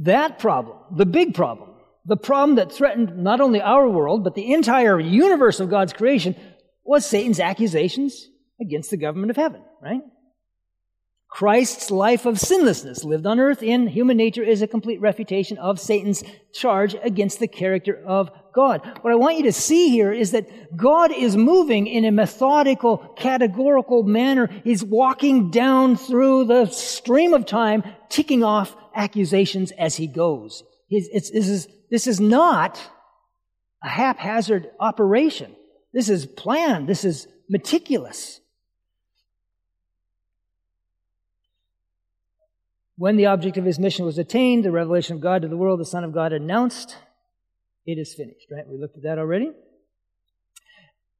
That problem, the big problem, the problem that threatened not only our world, but the entire universe of God's creation, was Satan's accusations against the government of heaven, right? Christ's life of sinlessness lived on earth in human nature is a complete refutation of Satan's charge against the character of God. What I want you to see here is that God is moving in a methodical, categorical manner. He's walking down through the stream of time, ticking off accusations as he goes. this, is, this is not a haphazard operation. This is planned. This is meticulous. When the object of his mission was attained, the revelation of God to the world, the Son of God announced, it is finished, right? We looked at that already.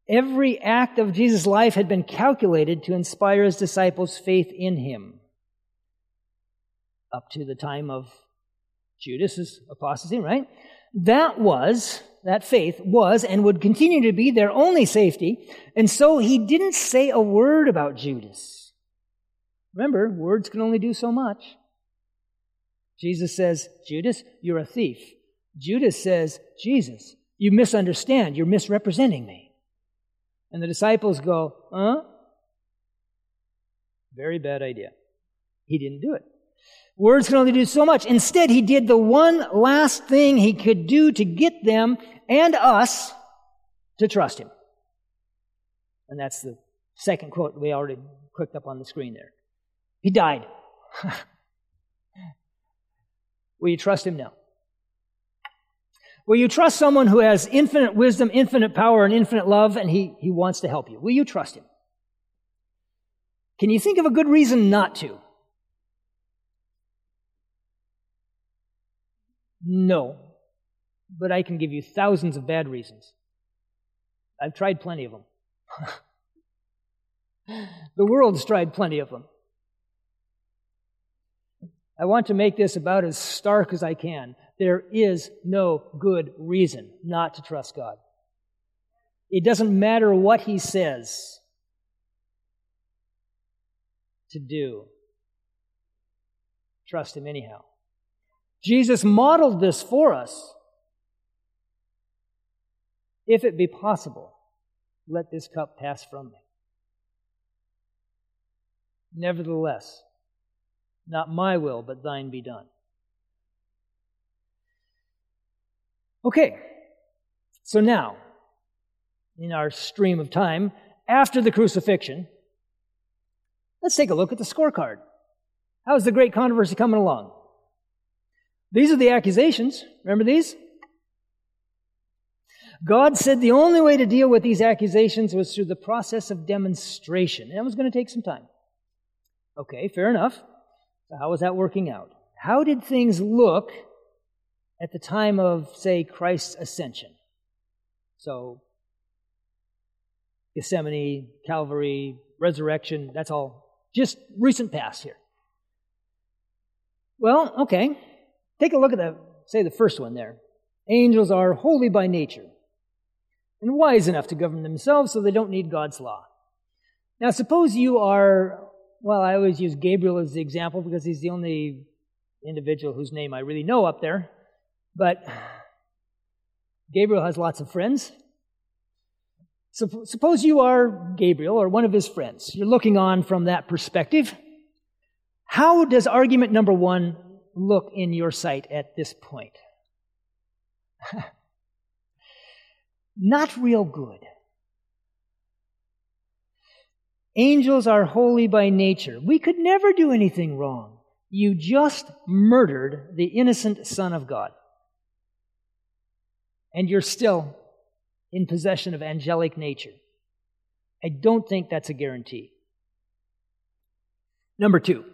Every act of Jesus' life had been calculated to inspire his disciples' faith in him. Up to the time of Judas's apostasy, right? That was, that faith was and would continue to be their only safety. And so he didn't say a word about Judas. Remember, words can only do so much. Jesus says, Judas, you're a thief. Judas says, Jesus, you misunderstand. You're misrepresenting me. And the disciples go, huh? Very bad idea. He didn't do it. Words can only do so much. Instead, he did the one last thing he could do to get them and us to trust him. And that's the second quote we already clicked up on the screen there. He died. (laughs) Will you trust him now? Will you trust someone who has infinite wisdom, infinite power, and infinite love, and he, he wants to help you? Will you trust him? Can you think of a good reason not to? No. But I can give you thousands of bad reasons. I've tried plenty of them. (laughs) the world's tried plenty of them. I want to make this about as stark as I can. There is no good reason not to trust God. It doesn't matter what He says to do. Trust Him anyhow. Jesus modeled this for us. If it be possible, let this cup pass from me. Nevertheless, not my will, but thine be done. Okay, so now, in our stream of time, after the crucifixion, let's take a look at the scorecard. How's the great controversy coming along? These are the accusations. Remember these? God said the only way to deal with these accusations was through the process of demonstration. And it was going to take some time. Okay, fair enough. So how was that working out? How did things look at the time of, say, Christ's ascension? So, Gethsemane, Calvary, resurrection, that's all just recent past here. Well, okay. Take a look at the, say, the first one there. Angels are holy by nature and wise enough to govern themselves so they don't need God's law. Now, suppose you are, well, I always use Gabriel as the example because he's the only individual whose name I really know up there. But Gabriel has lots of friends. So, suppose you are Gabriel or one of his friends. You're looking on from that perspective. How does argument number one look in your sight at this point? (laughs) Not real good. Angels are holy by nature. We could never do anything wrong. You just murdered the innocent Son of God. And you're still in possession of angelic nature. I don't think that's a guarantee. Number two,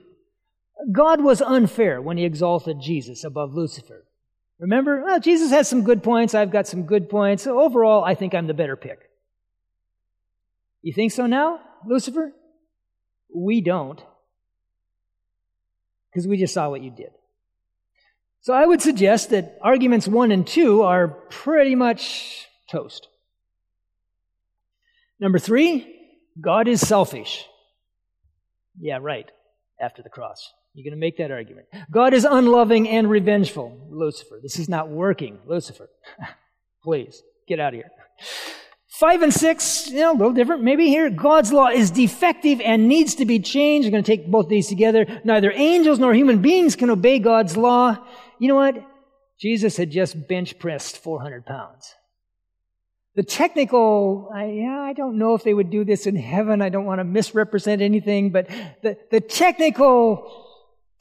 God was unfair when he exalted Jesus above Lucifer. Remember, well, Jesus has some good points, I've got some good points. Overall, I think I'm the better pick. You think so now, Lucifer? We don't. Because we just saw what you did. So I would suggest that arguments one and two are pretty much toast. Number three, God is selfish. Yeah, right, after the cross. You're going to make that argument. God is unloving and revengeful. Lucifer, this is not working. Lucifer, (laughs) please, get out of here. Five and six, you know, a little different. Maybe here, God's law is defective and needs to be changed. I'm going to take both these together. Neither angels nor human beings can obey God's law. You know what? Jesus had just bench pressed 400 pounds. The technical, I, yeah, I don't know if they would do this in heaven. I don't want to misrepresent anything, but the, the technical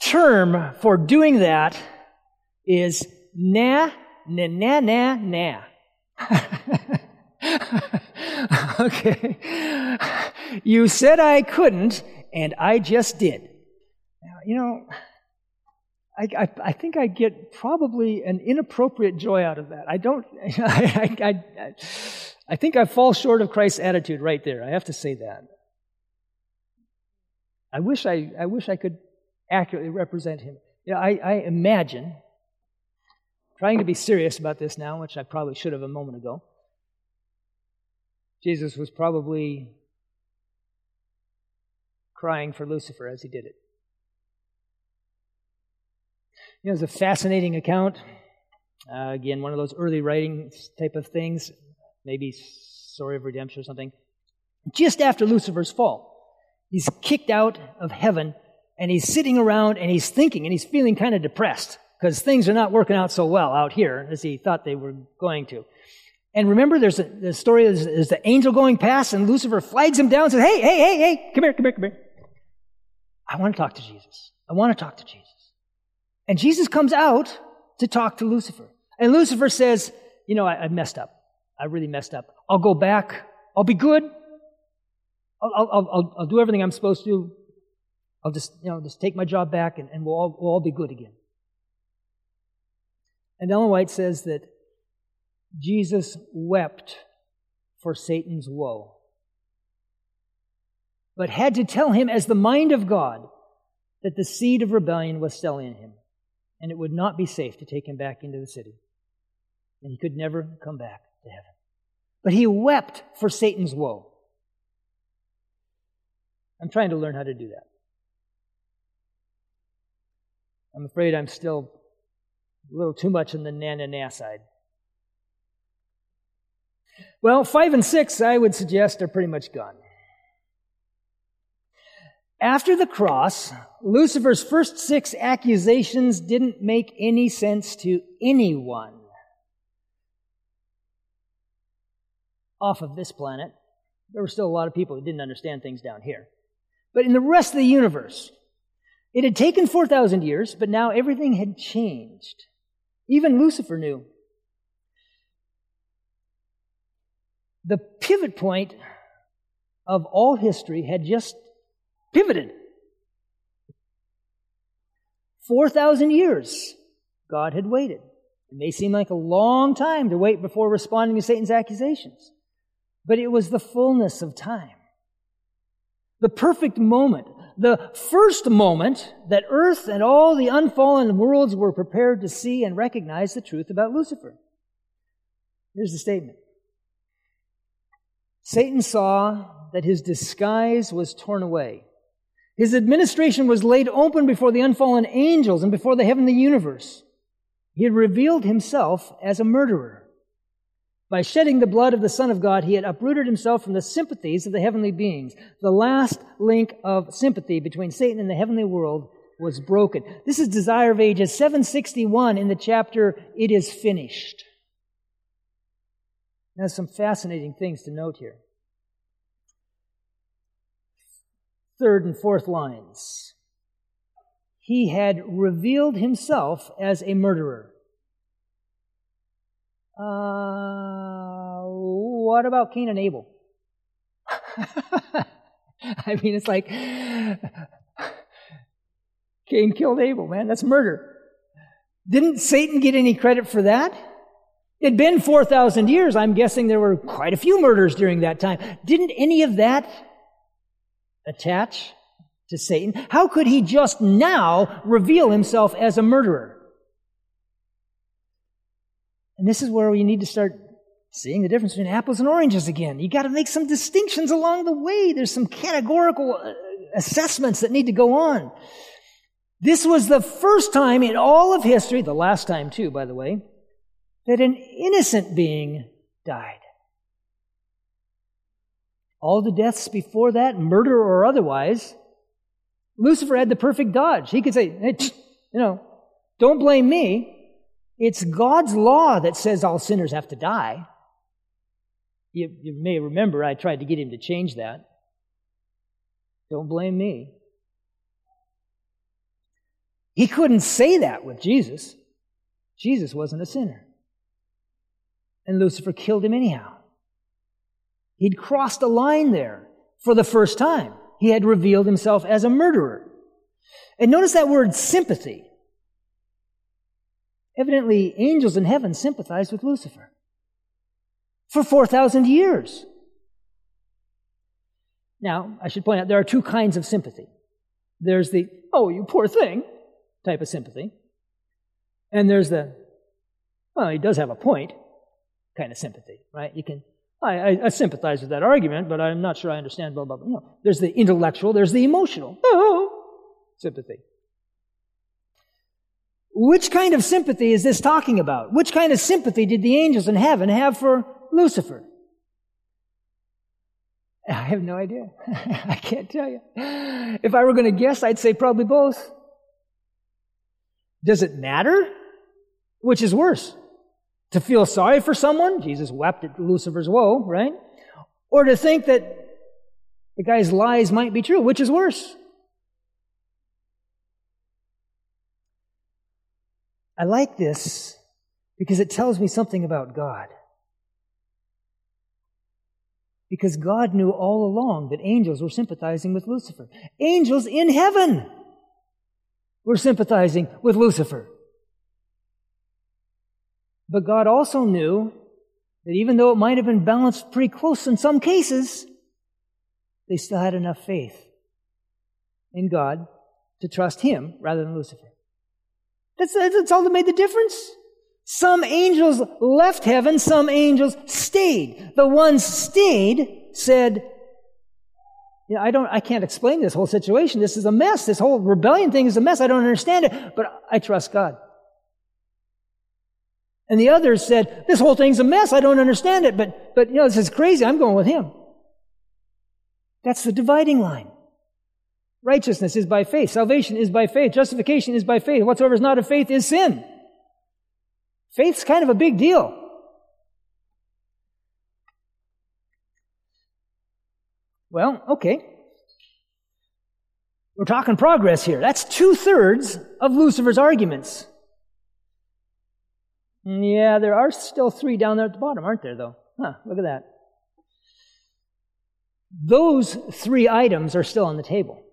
term for doing that is na, na, na, na, na. (laughs) (laughs) okay. You said I couldn't, and I just did. Now, you know, I, I, I, think I get probably an inappropriate joy out of that. I don't, (laughs) I, I, I, think I fall short of Christ's attitude right there. I have to say that. I wish I, I wish I could accurately represent him. You know, I, I imagine, trying to be serious about this now, which I probably should have a moment ago, Jesus was probably crying for Lucifer as he did it. You know, it's a fascinating account. Uh, again, one of those early writings type of things, maybe story of redemption or something. Just after Lucifer's fall, he's kicked out of heaven and he's sitting around and he's thinking and he's feeling kind of depressed because things are not working out so well out here as he thought they were going to. And remember, there's a, the story is, is the angel going past and Lucifer flags him down and says, Hey, hey, hey, hey, come here, come here, come here. I want to talk to Jesus. I want to talk to Jesus. And Jesus comes out to talk to Lucifer. And Lucifer says, You know, I, I messed up. I really messed up. I'll go back. I'll be good. I'll, I'll, I'll, I'll do everything I'm supposed to. I'll just, you know, just take my job back and, and we'll, all, we'll all be good again. And Ellen White says that Jesus wept for Satan's woe, but had to tell him as the mind of God that the seed of rebellion was still in him and it would not be safe to take him back into the city. And he could never come back to heaven. But he wept for Satan's woe. I'm trying to learn how to do that. I'm afraid I'm still a little too much on the na na na side. Well, five and six, I would suggest, are pretty much gone. After the cross, Lucifer's first six accusations didn't make any sense to anyone off of this planet. There were still a lot of people who didn't understand things down here. But in the rest of the universe, it had taken 4,000 years, but now everything had changed. Even Lucifer knew. The pivot point of all history had just pivoted. 4,000 years God had waited. It may seem like a long time to wait before responding to Satan's accusations, but it was the fullness of time. The perfect moment. The first moment that earth and all the unfallen worlds were prepared to see and recognize the truth about Lucifer. Here's the statement. Satan saw that his disguise was torn away his administration was laid open before the unfallen angels and before the heavenly universe. He had revealed himself as a murderer. By shedding the blood of the Son of God, he had uprooted himself from the sympathies of the heavenly beings. The last link of sympathy between Satan and the heavenly world was broken. This is Desire of Ages 761 in the chapter It is Finished. There's some fascinating things to note here. Third and fourth lines. He had revealed himself as a murderer. Uh, what about Cain and Abel? (laughs) I mean, it's like Cain killed Abel, man. That's murder. Didn't Satan get any credit for that? It'd been 4,000 years. I'm guessing there were quite a few murders during that time. Didn't any of that attach to Satan? How could he just now reveal himself as a murderer? And this is where we need to start seeing the difference between apples and oranges again. You got to make some distinctions along the way. There's some categorical uh, assessments that need to go on. This was the first time in all of history, the last time too, by the way, that an innocent being died. All the deaths before that, murder or otherwise, Lucifer had the perfect dodge. He could say, hey, you know, don't blame me. It's God's law that says all sinners have to die. You, you may remember I tried to get him to change that. Don't blame me. He couldn't say that with Jesus. Jesus wasn't a sinner. And Lucifer killed him anyhow. He'd crossed a line there for the first time. He had revealed himself as a murderer. And notice that word sympathy. Evidently, angels in heaven sympathized with Lucifer for 4,000 years. Now, I should point out there are two kinds of sympathy. There's the, oh, you poor thing, type of sympathy. And there's the, well, he does have a point kind of sympathy, right? You can, I, I, I sympathize with that argument, but I'm not sure I understand, blah, blah, blah. There's the intellectual, there's the emotional oh, sympathy. Which kind of sympathy is this talking about? Which kind of sympathy did the angels in heaven have for Lucifer? I have no idea. (laughs) I can't tell you. If I were going to guess, I'd say probably both. Does it matter? Which is worse? To feel sorry for someone? Jesus wept at Lucifer's woe, right? Or to think that the guy's lies might be true? Which is worse? I like this because it tells me something about God. Because God knew all along that angels were sympathizing with Lucifer. Angels in heaven! were sympathizing with Lucifer. But God also knew that even though it might have been balanced pretty close in some cases, they still had enough faith in God to trust Him rather than Lucifer. That's, that's all that made the difference. Some angels left heaven, some angels stayed. The ones stayed said, I don't, I can't explain this whole situation. This is a mess. This whole rebellion thing is a mess. I don't understand it, but I trust God. And the others said, this whole thing's a mess. I don't understand it, but, but, you know, this is crazy. I'm going with him. That's the dividing line. Righteousness is by faith. Salvation is by faith. Justification is by faith. Whatsoever is not of faith is sin. Faith's kind of a big deal. Well, okay. We're talking progress here. That's two thirds of Lucifer's arguments. Yeah, there are still three down there at the bottom, aren't there, though? Huh, look at that. Those three items are still on the table.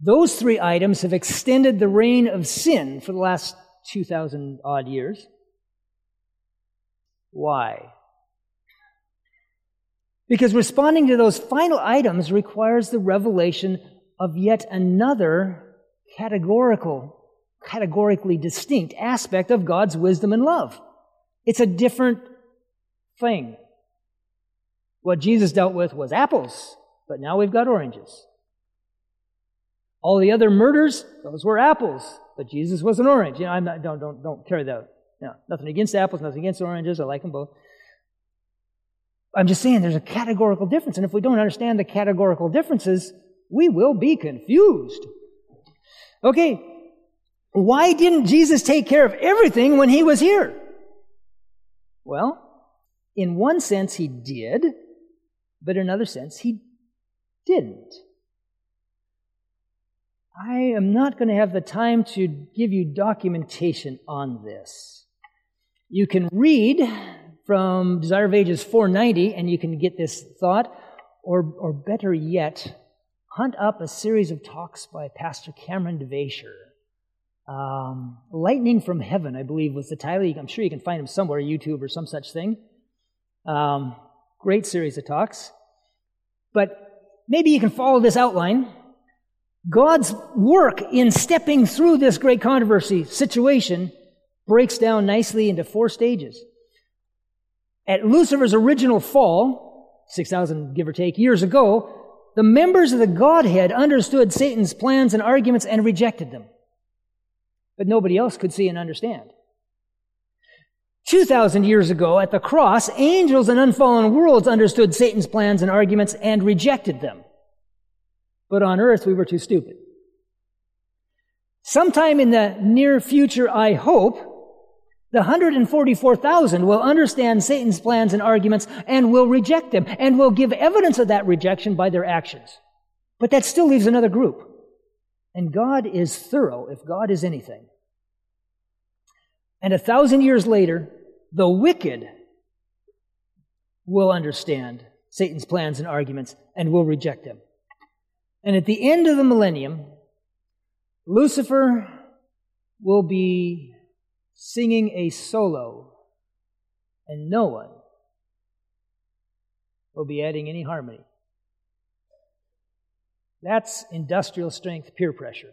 Those three items have extended the reign of sin for the last 2,000 odd years. Why? Because responding to those final items requires the revelation of yet another categorical, categorically distinct aspect of God's wisdom and love. It's a different thing. What Jesus dealt with was apples, but now we've got oranges. All the other murders, those were apples, but Jesus was an orange. You know, I'm not, don't, don't, don't carry that. Now, nothing against apples, nothing against oranges. I like them both. I'm just saying there's a categorical difference. And if we don't understand the categorical differences, we will be confused. Okay, why didn't Jesus take care of everything when he was here? Well, in one sense, he did, but in another sense, he didn't. I am not going to have the time to give you documentation on this. You can read from Desire of Ages 490 and you can get this thought, or, or better yet, hunt up a series of talks by Pastor Cameron DeVasher. Um, Lightning from Heaven, I believe, was the title. I'm sure you can find him somewhere, YouTube or some such thing. Um, great series of talks. But maybe you can follow this outline God's work in stepping through this great controversy situation breaks down nicely into four stages. At Lucifer's original fall, 6,000 give or take years ago, the members of the Godhead understood Satan's plans and arguments and rejected them. But nobody else could see and understand. 2,000 years ago at the cross, angels and unfallen worlds understood Satan's plans and arguments and rejected them but on earth we were too stupid. Sometime in the near future, I hope, the 144,000 will understand Satan's plans and arguments and will reject them and will give evidence of that rejection by their actions. But that still leaves another group. And God is thorough if God is anything. And a thousand years later, the wicked will understand Satan's plans and arguments and will reject them. And at the end of the millennium, Lucifer will be singing a solo, and no one will be adding any harmony. That's industrial strength peer pressure.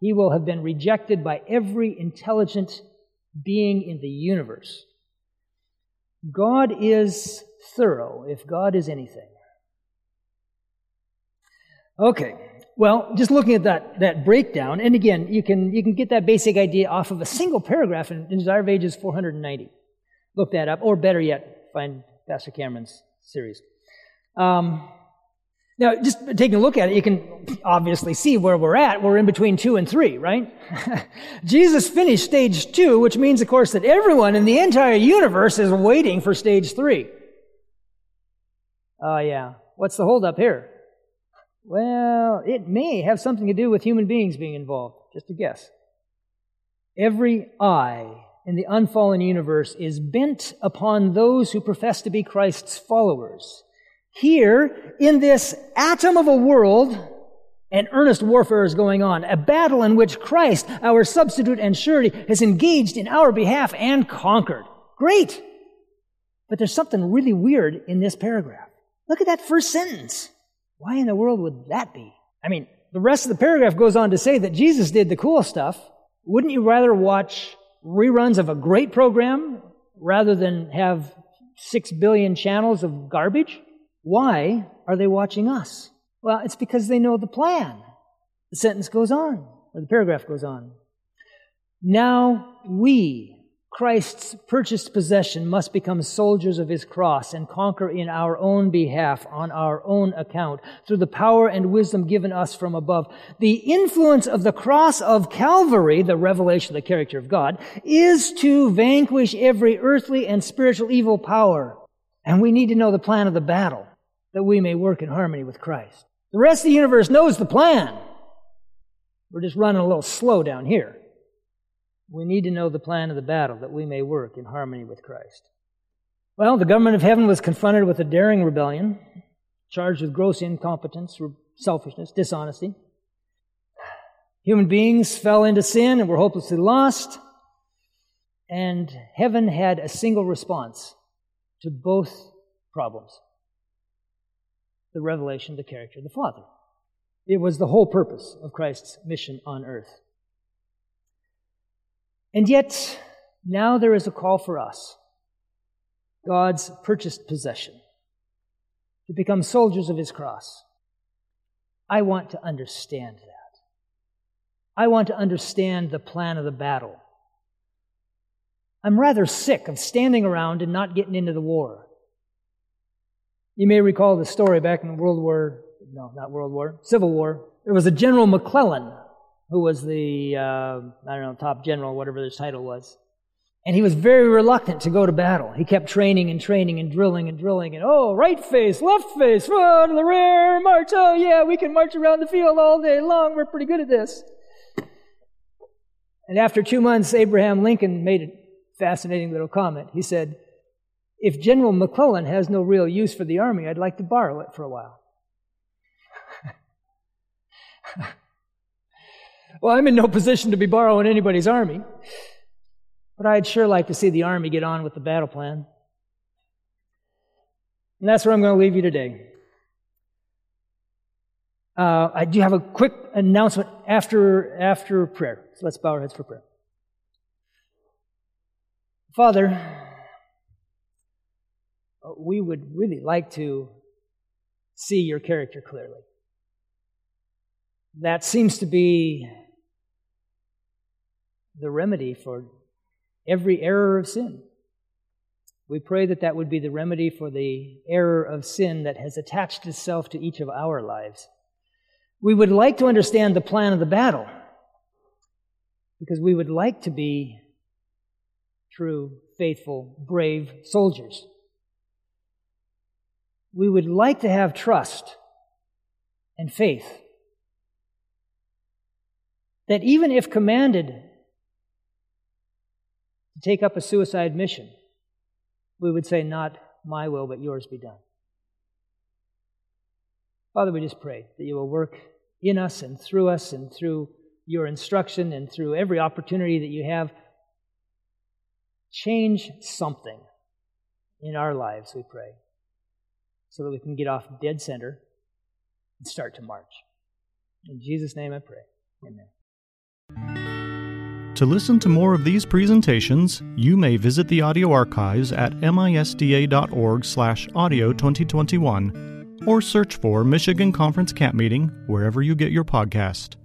He will have been rejected by every intelligent being in the universe. God is thorough, if God is anything. Okay. Well, just looking at that, that breakdown, and again, you can, you can get that basic idea off of a single paragraph in, in Desire of Ages 490. Look that up, or better yet, find Pastor Cameron's series. Um, now, just taking a look at it, you can obviously see where we're at. We're in between two and three, right? (laughs) Jesus finished stage two, which means, of course, that everyone in the entire universe is waiting for stage three. Oh, uh, yeah. What's the holdup here? Well, it may have something to do with human beings being involved. Just a guess. Every eye in the unfallen universe is bent upon those who profess to be Christ's followers. Here, in this atom of a world, an earnest warfare is going on, a battle in which Christ, our substitute and surety, has engaged in our behalf and conquered. Great! But there's something really weird in this paragraph. Look at that first sentence. Why in the world would that be? I mean, the rest of the paragraph goes on to say that Jesus did the cool stuff. Wouldn't you rather watch reruns of a great program rather than have six billion channels of garbage? Why are they watching us? Well, it's because they know the plan. The sentence goes on, or the paragraph goes on. Now we, Christ's purchased possession must become soldiers of his cross and conquer in our own behalf, on our own account, through the power and wisdom given us from above. The influence of the cross of Calvary, the revelation of the character of God, is to vanquish every earthly and spiritual evil power. And we need to know the plan of the battle that we may work in harmony with Christ. The rest of the universe knows the plan. We're just running a little slow down here. We need to know the plan of the battle that we may work in harmony with Christ. Well, the government of heaven was confronted with a daring rebellion, charged with gross incompetence, selfishness, dishonesty. Human beings fell into sin and were hopelessly lost, and heaven had a single response to both problems the revelation of the character of the Father. It was the whole purpose of Christ's mission on earth. And yet, now there is a call for us, God's purchased possession, to become soldiers of his cross. I want to understand that. I want to understand the plan of the battle. I'm rather sick of standing around and not getting into the war. You may recall the story back in the World War, no, not World War, Civil War. There was a General McClellan who was the, uh, I don't know, top general, whatever his title was. And he was very reluctant to go to battle. He kept training and training and drilling and drilling and, oh, right face, left face, oh, to the rear, march. Oh, yeah, we can march around the field all day long. We're pretty good at this. And after two months, Abraham Lincoln made a fascinating little comment. He said, if General McClellan has no real use for the army, I'd like to borrow it for a while. (laughs) well, I'm in no position to be borrowing anybody's army, but I'd sure like to see the army get on with the battle plan. And that's where I'm going to leave you today. Uh, I do have a quick announcement after after prayer. So let's bow our heads for prayer. Father, Uh, we would really like to see your character clearly. That seems to be the remedy for every error of sin. We pray that that would be the remedy for the error of sin that has attached itself to each of our lives. We would like to understand the plan of the battle because we would like to be true, faithful, brave soldiers. We would like to have trust and faith that even if commanded to take up a suicide mission, we would say, Not my will, but yours be done. Father, we just pray that you will work in us and through us and through your instruction and through every opportunity that you have. Change something in our lives, we pray, so that we can get off dead center and start to march. In Jesus' name I pray. Amen.
To listen to more of these presentations, you may visit the audio archives at misda.org/audio 2021 or search for Michigan Conference Camp Meeting wherever you get your podcast.